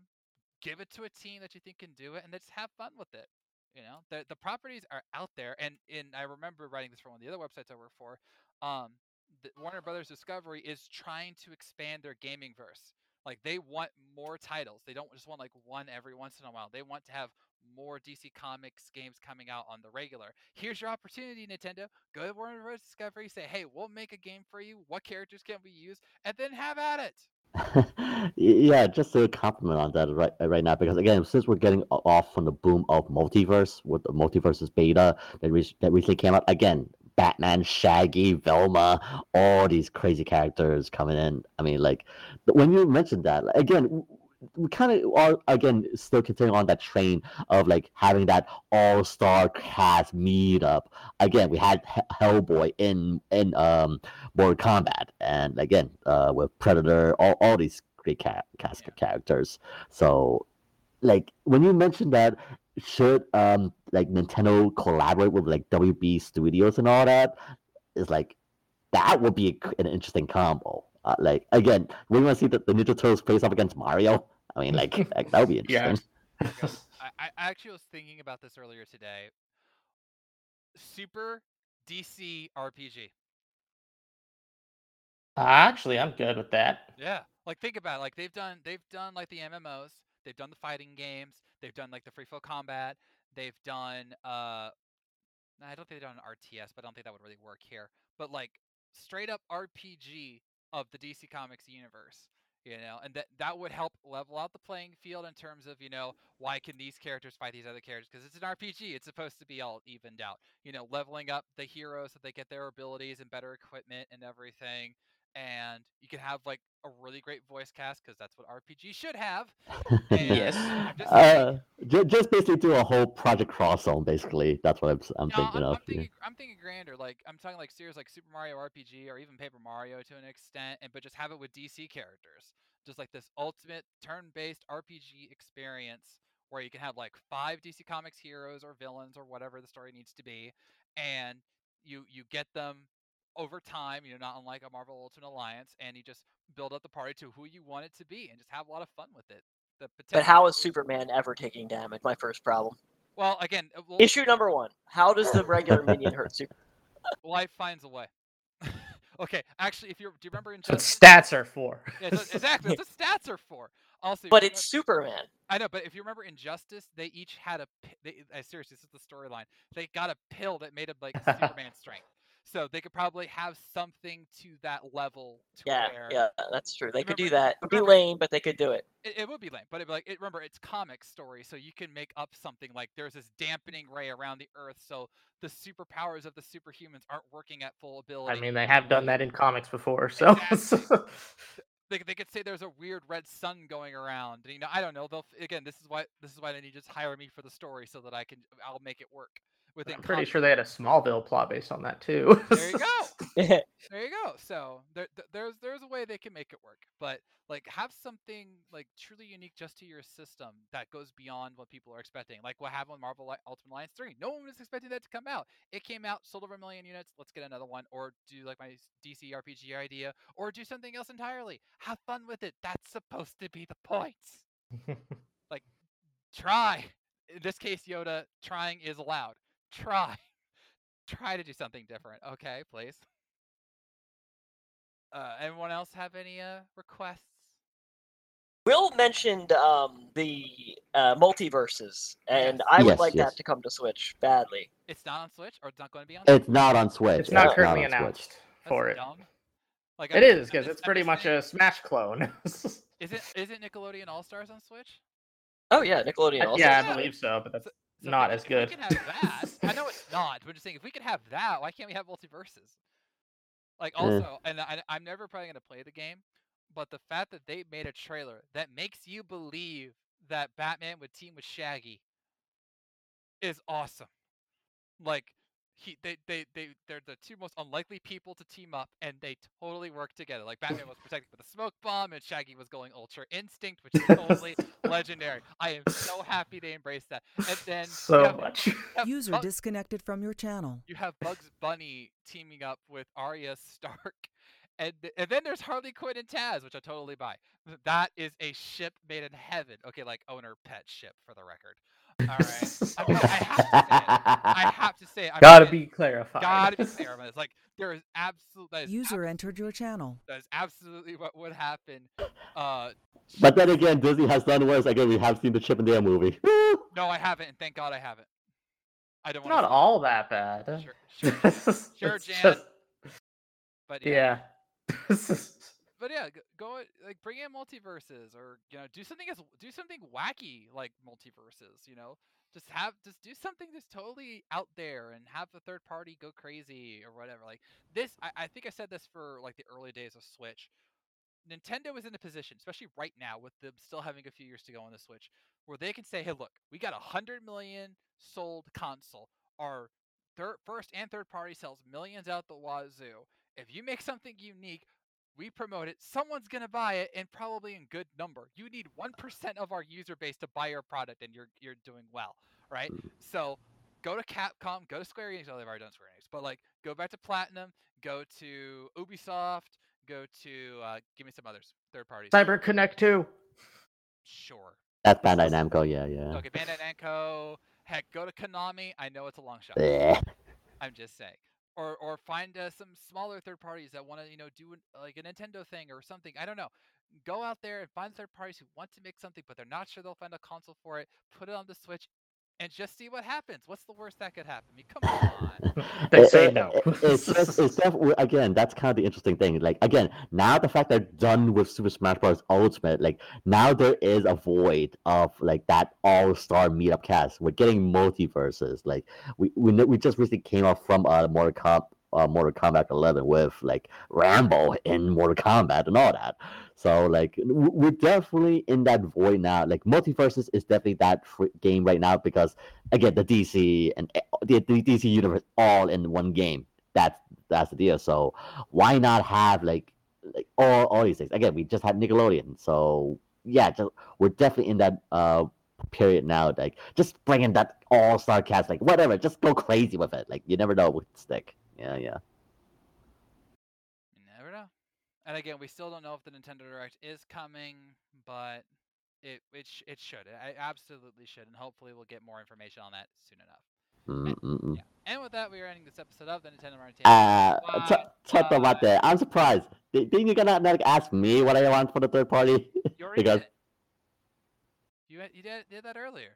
Give it to a team that you think can do it, and just have fun with it. You know, the the properties are out there, and in I remember writing this for one of the other websites I work for. Um, the Warner Brothers Discovery is trying to expand their gaming verse. Like they want more titles. They don't just want like one every once in a while. They want to have more DC Comics games coming out on the regular. Here's your opportunity, Nintendo. Go to Warner Bros. Discovery, say, hey, we'll make a game for you. What characters can we use? And then have at it. [laughs] yeah, just a compliment on that right right now, because again, since we're getting off from the boom of multiverse with the MultiVersus beta that, re- that recently came out, again, Batman, Shaggy, Velma, all these crazy characters coming in. I mean, like when you mentioned that, again, we kind of are again still continuing on that train of like having that all star cast meetup. Again, we had He- Hellboy in in um Mortal Kombat, and again, uh, with Predator, all, all these great ca- cast Yeah. characters. So, like when you mentioned that, should um like Nintendo collaborate with like WB Studios and all that, is like that would be an interesting combo. Uh, like again, we want to see the, the Ninja Turtles face off against Mario. I mean, like, [laughs] like that would be Yeah. interesting. I, I I actually was thinking about this earlier today. Super DC RPG. Actually, I'm good with that. Yeah. Like think about it. Like they've done they've done like the MMOs, they've done the fighting games, they've done like the free flow combat, they've done uh I don't think they've done an RTS, but I don't think that would really work here. But like straight up RPG of the DC Comics universe. You know, and that that would help level out the playing field in terms of, you know, why can these characters fight these other characters? Because it's an RPG, it's supposed to be all evened out. You know, leveling up the heroes so they get their abilities and better equipment and everything and you can have like a really great voice cast because that's what RPG should have. [laughs] And Yes. I'm just Uh, just basically do a whole Project Cross Zone. Basically, that's what I'm, I'm no, thinking I'm, of. I'm yeah. thinking, I'm thinking grander. Like I'm talking like series like Super Mario RPG or even Paper Mario to an extent, and but just have it with DC characters, just like this ultimate turn-based RPG experience where you can have like five DC Comics heroes or villains or whatever the story needs to be, and you you get them over time, you know, not unlike a Marvel Ultimate Alliance, and you just build up the party to who you want it to be, and just have a lot of fun with it. The But how is is- Superman ever taking damage? My first problem. Well, again, uh, well, Issue number one. How does the regular minion hurt Superman? [laughs] life finds a way. [laughs] okay, actually, if you do you remember in That's what stats are for. [laughs] Yeah, so- exactly. That's what stats are for. Also, But you it's Superman. I know, but if you remember Injustice, they each had a. pi- They, uh, seriously, this is the storyline. They got a pill that made them like Superman strength, so they could probably have something to that level. To Yeah, where yeah, that's true. They could do that. It'd be lame, but they could do it. It, it would be lame, but it'd be like it, remember it's comic story, so you can make up something like there's this dampening ray around the Earth, so the superpowers of the superhumans aren't working at full ability. I mean, they have done that in comics before, so [laughs] they, they could say there's a weird red sun going around. and, You know, I don't know. They'll again. This is why this is why they need to just hire me for the story so that I can I'll make it work within. I'm pretty comic- sure they had a Smallville plot based on that too. [laughs] There you go. [laughs] There you go. So there, there's there's a way they can make it work, but like have something like truly unique just to your system that goes beyond what people are expecting. Like what happened with Marvel Ultimate Alliance 3. No one was expecting that to come out. It came out, sold over a million units. Let's get another one, or do like my DC RPG idea, or do something else entirely. Have fun with it. That's supposed to be the point. [laughs] Like try. In this case, Yoda, trying is allowed. Try. [laughs] Try to do something different. Okay, please. Uh, anyone else have any uh, requests? Will mentioned um, the uh, MultiVersus, and Yes. I would Yes, like yes. that to come to Switch badly. It's not on Switch, or it's not going to be on. It's not on Switch. it's not Yeah. currently on Switch. announced That's for it. dumb. Like It I'm- is because it's I'm pretty much saying, a Smash clone. [laughs] Isn't isn't Nickelodeon All Stars on Switch? Oh yeah, Nickelodeon also. yeah, does I believe so, but that's So not as good. We can have that. [laughs] I know it's not. But I'm just saying, if we could have that, why can't we have MultiVersus? Like also, and I, I'm never probably gonna play the game, but the fact that they made a trailer that makes you believe that Batman would team with Shaggy is awesome. Like he, they, they, they, they're the two most unlikely people to team up, and they totally work together. Like Batman was protected with a smoke bomb, and Shaggy was going Ultra Instinct, which is totally [laughs] legendary. I am so happy they embraced that. And then so have- much. have User Bug- disconnected from your channel. you have Bugs Bunny teaming up with Arya Stark, [laughs] and and then there's Harley Quinn and Taz, which I totally buy. That is a ship made in heaven. Okay, like owner pet ship for the record. All right. I, mean, I have to say. I [laughs] have to say it. I Gotta mean, be clarified. Gotta be clear about this. Like there is absolute that is, User ab- entered your channel. that is absolutely what would happen. Uh, But then again, Disney has done worse. Again, we have seen the Chip and Dale movie. [laughs] no, I haven't, and thank God I haven't. I don't It's not all that bad. Sure, sure, [laughs] Sure, Jan. just- but yeah. yeah. But yeah, go like bring in MultiVersus, or you know, do something as do something wacky like MultiVersus. You know, just have just do something that's totally out there and have the third party go crazy or whatever. Like this, I, I think I said this for like the early days of Switch. Nintendo is in a position, especially right now, with them still having a few years to go on the Switch, where they can say, "Hey, look, we got a hundred million sold console. Our third, first and third party sells millions out the wazoo. If you make something unique, we promote it. Someone's gonna buy it, and probably in good number. You need one [laughs] percent of our user base to buy your product, and you're you're doing well, right? So go to Capcom, go to Square Enix. Oh, they've already done Square Enix, but like go back to Platinum, go to Ubisoft, go to uh, give me some others, third parties. Cyber Connect 2. Sure. That's Bandai Namco, yeah, yeah. Okay, Bandai Namco. Heck, go to Konami. I know it's a long shot. Yeah. I'm just saying. Or or find uh, some smaller third parties that want to you know do an, like a Nintendo thing or something. I don't know. Go out there and find third parties who want to make something, but they're not sure they'll find a console for it. Put it on the Switch, and just see what happens. What's the worst that could happen? I mean, come on. [laughs] They It- say it- no. it- it's just, it's definitely again. That's kind of the interesting thing. Like again, now the fact they're done with Super Smash Bros. Ultimate, like now there is a void of like that all star meetup cast. We're getting MultiVersus. Like we we we just recently came off from uh Mortal Kombat. Uh, Mortal Kombat 11 with like Rambo in Mortal Kombat and all that. So like we're definitely in that void now. Like MultiVersus is definitely that game right now because again the DC and e- the, the DC universe all in one game. That's that's the deal. So why not have like like all all these things? Again, we just had Nickelodeon, so yeah, just, we're definitely in that uh period now. Like just bring in that all star cast, like whatever, just go crazy with it. Like you never know what stick. Yeah, yeah. You never know. And again, we still don't know if the Nintendo Direct is coming, but it it sh- it should. It absolutely should, and hopefully we'll get more information on that soon enough. Mm-mm-mm. Yeah. And with that, we are ending this episode of the Nintendo Martin. Uh, Why- check about why- that. I'm surprised. Di- Didn't you gonna like ask me what I want for the third party? [laughs] You already because- did. You you did, did that earlier.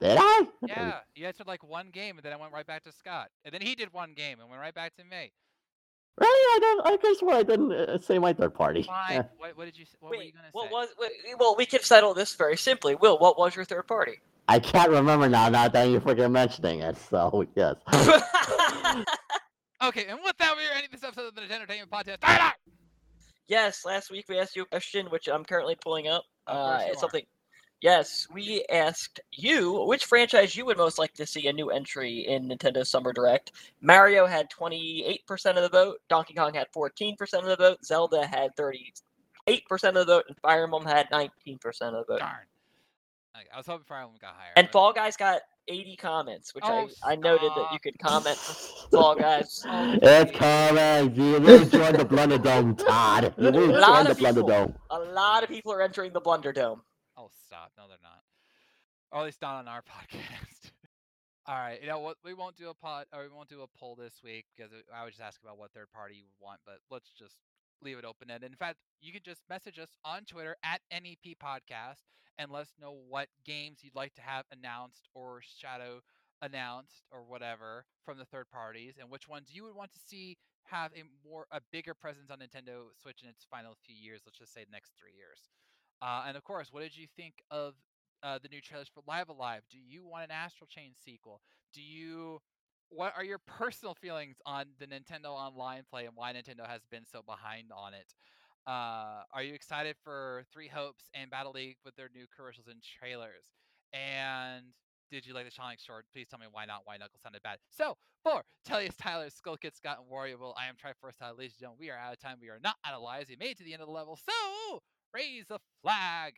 Did I? Yeah, you answered like one game, and then I went right back to Scott, and then he did one game and went right back to me. Really? I don't. I guess what I didn't uh, say my third party. Fine. Yeah. [laughs] What, what did you? s- What were you gonna what say? was? Wait, well, we can settle this very simply. Will, what was your third party? I can't remember now. Now that you're freaking mentioning it, so yes. [laughs] Okay, and with that, we are ending this episode of the Nintendo Entertainment Podcast. Yes, last week we asked you a question, which I'm currently pulling up. Of course Uh, you it's are. something. Yes, we asked you which franchise you would most like to see a new entry in Nintendo Summer Direct. Mario had 28% of the vote, Donkey Kong had 14% of the vote, Zelda had 38% of the vote, and Fire Emblem had 19% of the vote. Darn. Okay, I was hoping Fire Emblem got higher. And but- Fall Guys got 80 comments, which Oh, I, I noted that you could comment Fall Guys. [laughs] Oh, It's geez. coming. You will join the Blunder Dome, Todd. You will [laughs] join the of Blunder. Dome. A lot of people are entering the Blunder Dome. Oh, stop. No, they're not. Or at least not on our [laughs] podcast. All right. You know what? We won't do a pod, or we won't do a poll this week because I would just ask about what third party you want. But let's just leave it open ended. In fact, you could just message us on Twitter at NEP Podcast and let us know what games you'd like to have announced or shadow announced or whatever from the third parties, and which ones you would want to see have a more a bigger presence on Nintendo Switch in its final few years. Let's just say the next three years. Uh, and of course, what did you think of uh, the new trailers for Live A Live? Do you want an Astral Chain sequel? Do you? What are your personal feelings on the Nintendo Online play and why Nintendo has been so behind on it? Uh, are you excited for Three Hopes and Battle League with their new commercials and trailers? And did you like the Sonic short? Please tell me why not. Why Knuckles sounded bad. So for Tellius, Tyler, Skull Kid, Scott, and Warriorville, I am Triforce Tyler. Ladies and gentlemen, we are out of time. We are not out of lives. We made it to the end of the level. So raise the flag.